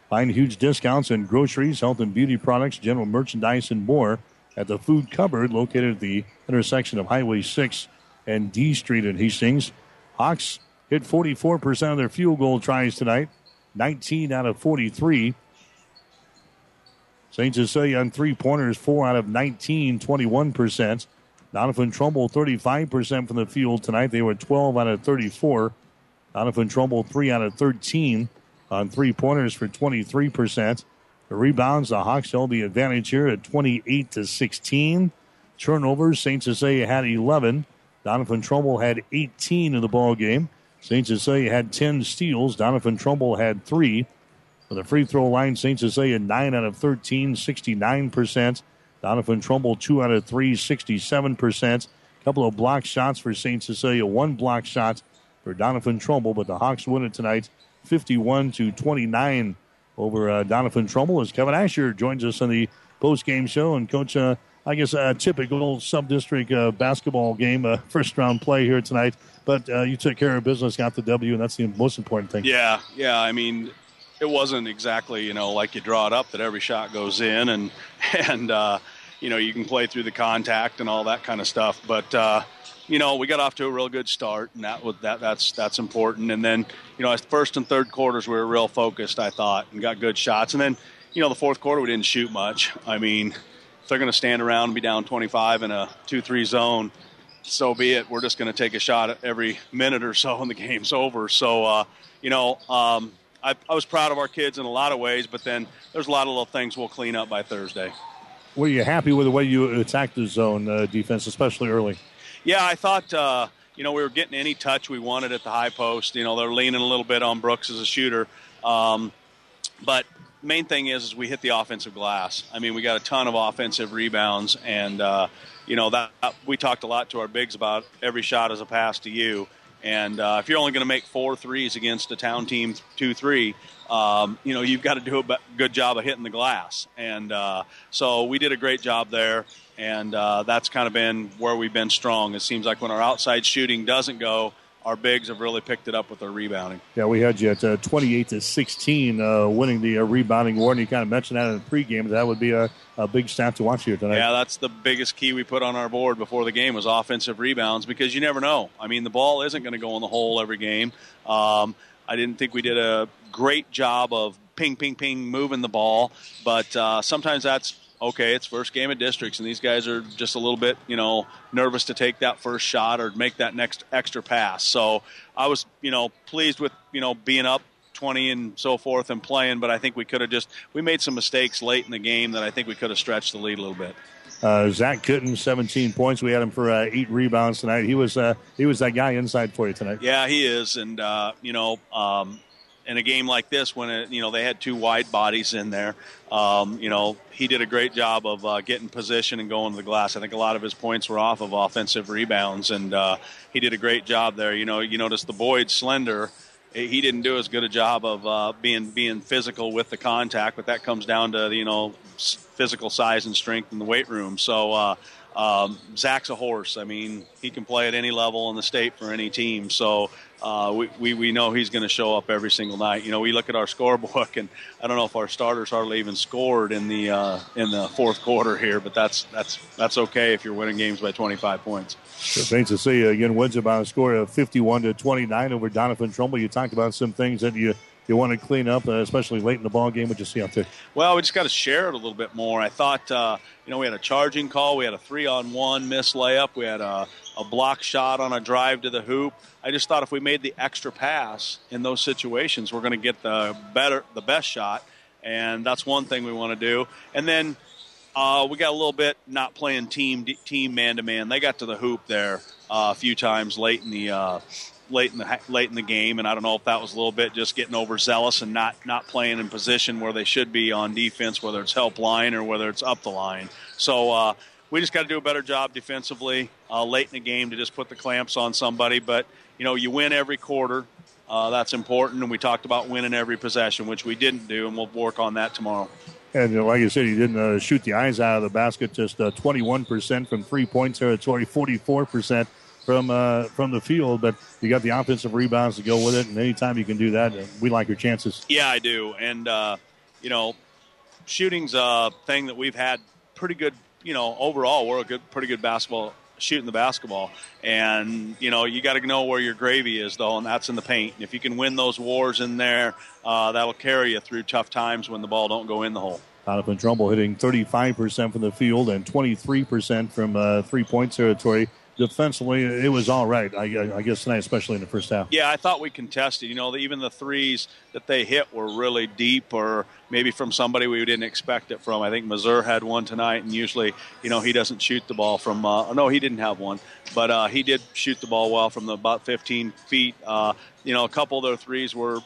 Find huge discounts in groceries, health and beauty products, general merchandise, and more at the Food Cupboard located at the intersection of Highway 6 and D Street in Hastings. Hawks hit 44% of their field goal tries tonight, 19 out of 43. St. Cecilia on three pointers, 4 out of 19, 21%. Doniphan Trumbull, 35% from the field tonight. They were 12 out of 34. Doniphan Trumbull, 3 out of 13 on three pointers for 23%. The rebounds, the Hawks held the advantage here at 28 to 16. Turnovers, St. Cecilia had 11. Doniphan Trumbull had 18 in the ball game. St. Cecilia had 10 steals. Doniphan Trumbull had three. For the free throw line, St. Cecilia 9 out of 13, 69%. Doniphan Trumbull 2 out of 3, 67%. A couple of block shots for St. Cecilia, one block shot for Doniphan Trumbull, but the Hawks win it tonight 51 to 29 over uh, Doniphan Trumbull as Kevin Asher joins us on the post game show. And, Coach, uh, I guess a typical sub district uh, basketball game, uh, first round play here tonight. But uh, you took care of business, got the W, and that's the most important thing.
Yeah, yeah. I mean, it wasn't exactly you know like you draw it up that every shot goes in, and and uh, you know you can play through the contact and all that kind of stuff. But uh, you know we got off to a real good start, and that was that that's that's important. And then you know first and third quarters we were real focused, I thought, and got good shots. And then you know the fourth quarter we didn't shoot much. I mean if they're going to stand around and be down 25 in a 2-3 zone, so be it. We're just going to take a shot every minute or so, and the game's over. So, uh, you know, um, I, I, was proud of our kids in a lot of ways, but then there's a lot of little things we'll clean up by Thursday.
Were you happy with the way you attacked the zone uh, defense, especially early?
Yeah, I thought. Uh, you know, we were getting any touch we wanted at the high post. You know, they're leaning a little bit on Brooks as a shooter. Um, but main thing is, is we hit the offensive glass. I mean, we got a ton of offensive rebounds, and uh, you know that we talked a lot to our bigs about every shot is a pass to you. And uh, if you're only going to make four threes against a town team, two three, um, you know you've got to do a good job of hitting the glass. And uh, so we did a great job there, and uh, that's kind of been where we've been strong. It seems like when our outside shooting doesn't go, our bigs have really picked it up with their rebounding.
Yeah, we had you at uh, 28 to 16, uh, winning the uh, rebounding award. And you kind of mentioned that in the pregame. That would be a, a, big stat to watch here tonight.
Yeah, that's the biggest key we put on our board before the game was offensive rebounds because you never know. I mean, the ball isn't going to go in the hole every game. Um, I didn't think we did a great job of ping, ping, ping, moving the ball, but uh, sometimes that's okay, it's first game of districts, and these guys are just a little bit, you know, nervous to take that first shot or make that next extra pass. So I was, you know, pleased with, you know, being up 20 and so forth and playing, but I think we could have just we made some mistakes late in the game that I think we could have stretched the lead a little bit.
Uh, Zach Kitten, 17 points. We had him for uh, eight rebounds tonight. He was uh, he was that guy inside for you tonight.
Yeah, he is, and uh, you know, um, in a game like this when it, you know they had two wide bodies in there. Um, you know he did a great job of uh, getting position and going to the glass. I think a lot of his points were off of offensive rebounds, and uh, he did a great job there. You know you notice the Boyd slender. He didn't do as good a job of uh, being being physical with the contact, but that comes down to you know physical size and strength in the weight room. So uh, um, Zach's a horse. I mean, he can play at any level in the state for any team. So uh, we, we, we know he's going to show up every single night. You know, we look at our scorebook, and I don't know if our starters hardly even scored in the uh, in the fourth quarter here, but that's that's that's okay if you're winning games by 25 points.
St. Cecilia again wins about a score of 51 to 29 over Doniphan Trumbull. You talked about some things that you you want to clean up, uh, especially late in the ball game. What you see out there?
Well, we just got to share it a little bit more. I thought, uh, you know, we had a charging call, we had a three-on-one miss layup, we had a, a block shot on a drive to the hoop. I just thought if we made the extra pass in those situations, we're going to get the better, the best shot, and that's one thing we want to do. And then uh, we got a little bit not playing team team man to man. They got to the hoop there uh, a few times late in the uh, late in the late in the game, and I don't know if that was a little bit just getting overzealous and not not playing in position where they should be on defense, whether it's help line or whether it's up the line. So uh, we just got to do a better job defensively uh, late in the game to just put the clamps on somebody. But you know, you win every quarter. Uh, that's important, and we talked about winning every possession, which we didn't do, and we'll work on that tomorrow.
And you know, like I said, he didn't uh, shoot the eyes out of the basket. Just uh, 21% from three point territory, 44% from uh, from the field, but you got the offensive rebounds to go with it. And anytime you can do that, we like your chances.
Yeah, I do. And uh, you know, shooting's a thing that we've had pretty good. You know, overall, we're a good, pretty good basketball shooting the basketball. And you know, you got to know where your gravy is, though, and that's in the paint. And if you can win those wars in there, uh, that'll carry you through tough times when the ball don't go in the hole.
Doniphan Trumbull hitting 35% from the field and 23% from uh, three point territory. Defensively, it was all right. I, I, guess tonight, especially in the first half.
Yeah, I thought we contested. You know, even the threes that they hit were really deep, or maybe from somebody we didn't expect it from. I think Mazur had one tonight, and usually, you know, he doesn't shoot the ball from. Uh, no, he didn't have one, but uh, he did shoot the ball well from the, about 15 feet. Uh, you know, a couple of their threes were,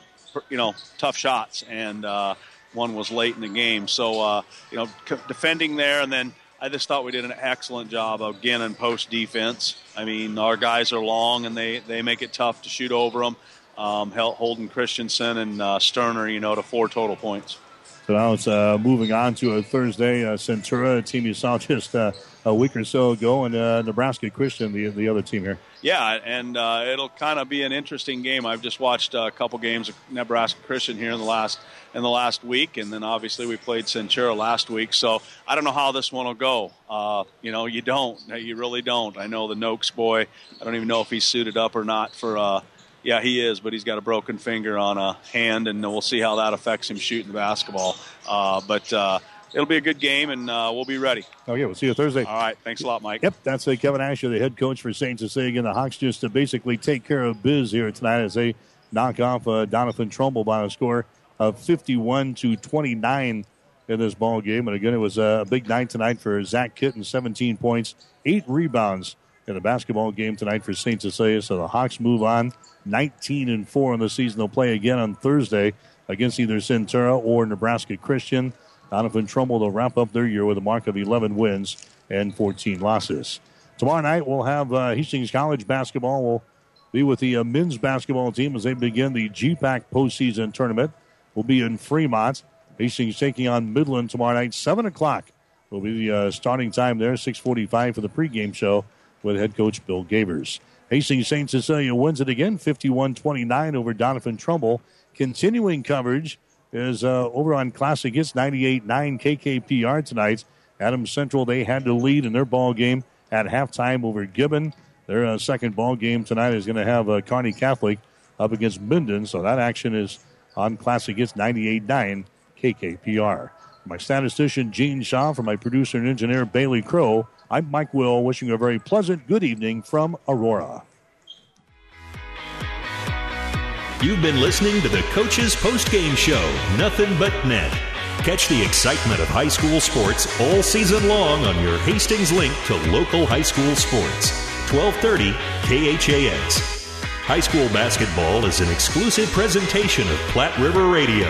you know, tough shots, and uh, one was late in the game. So, uh, you know, defending there, and then I just thought we did an excellent job again in post defense. I mean, our guys are long and they, they make it tough to shoot over them. Um, Holden Christensen and uh, Sterner, you know, to four total points.
So now it's uh, moving on to a Thursday. Uh, Centura, team you saw just uh, a week or so ago, and uh, Nebraska Christian, the the other team here.
Yeah, and uh, it'll kind of be an interesting game. I've just watched a couple games of Nebraska Christian here in the last in the last week, and then obviously we played Centura last week. So I don't know how this one will go. Uh, you know, you don't, you really don't. I know the Noakes boy. I don't even know if he's suited up or not for. Yeah, he is, but he's got a broken finger on a hand, and we'll see how that affects him shooting the basketball. Uh, but uh, it'll be a good game, and uh, we'll be ready.
Okay, we'll see you Thursday.
All right, thanks a lot, Mike.
Yep, that's uh, Kevin Asher, the head coach for saints St. Cecilia. The Hawks just to basically take care of biz here tonight as they knock off uh, Doniphan Trumbull by a score of 51 to 29 in this ball game. And again, it was a big night tonight for Zach Kitten, 17 points, eight rebounds in the basketball game tonight for St. Cecilia. So the Hawks move on 19 and 4 in the season. They'll play again on Thursday against either Centura or Nebraska Christian. Doniphan Trumbull will wrap up their year with a mark of 11 wins and 14 losses. Tomorrow night, we'll have uh, Hastings College basketball. We'll be with the uh, men's basketball team as they begin the GPAC postseason tournament. We'll be in Fremont. Hastings taking on Midland tomorrow night, 7 o'clock. Will be the uh, starting time there, 6:45 for the pregame show with head coach Bill Gabers. Hastings St. Cecilia wins it again, 51-29 over Doniphan Trumbull. Continuing coverage is uh, over on Classic Hits 98-9 KKPR tonight. Adams Central, they had to lead in their ball game at halftime over Gibbon. Their uh, second ball game tonight is going to have uh, Kearney Catholic up against Minden, so that action is on Classic Hits 98 9 KKPR. My statistician, Gene Shaw, for my producer and engineer, Bailey Crow, I'm Mike Will, wishing you a very pleasant good evening from Aurora.
You've been listening to the Coach's Post Game Show, Nothing But Net. Catch the excitement of high school sports all season long on your Hastings link to local high school sports. 1230 KHAS. High school basketball is an exclusive presentation of Platte River Radio.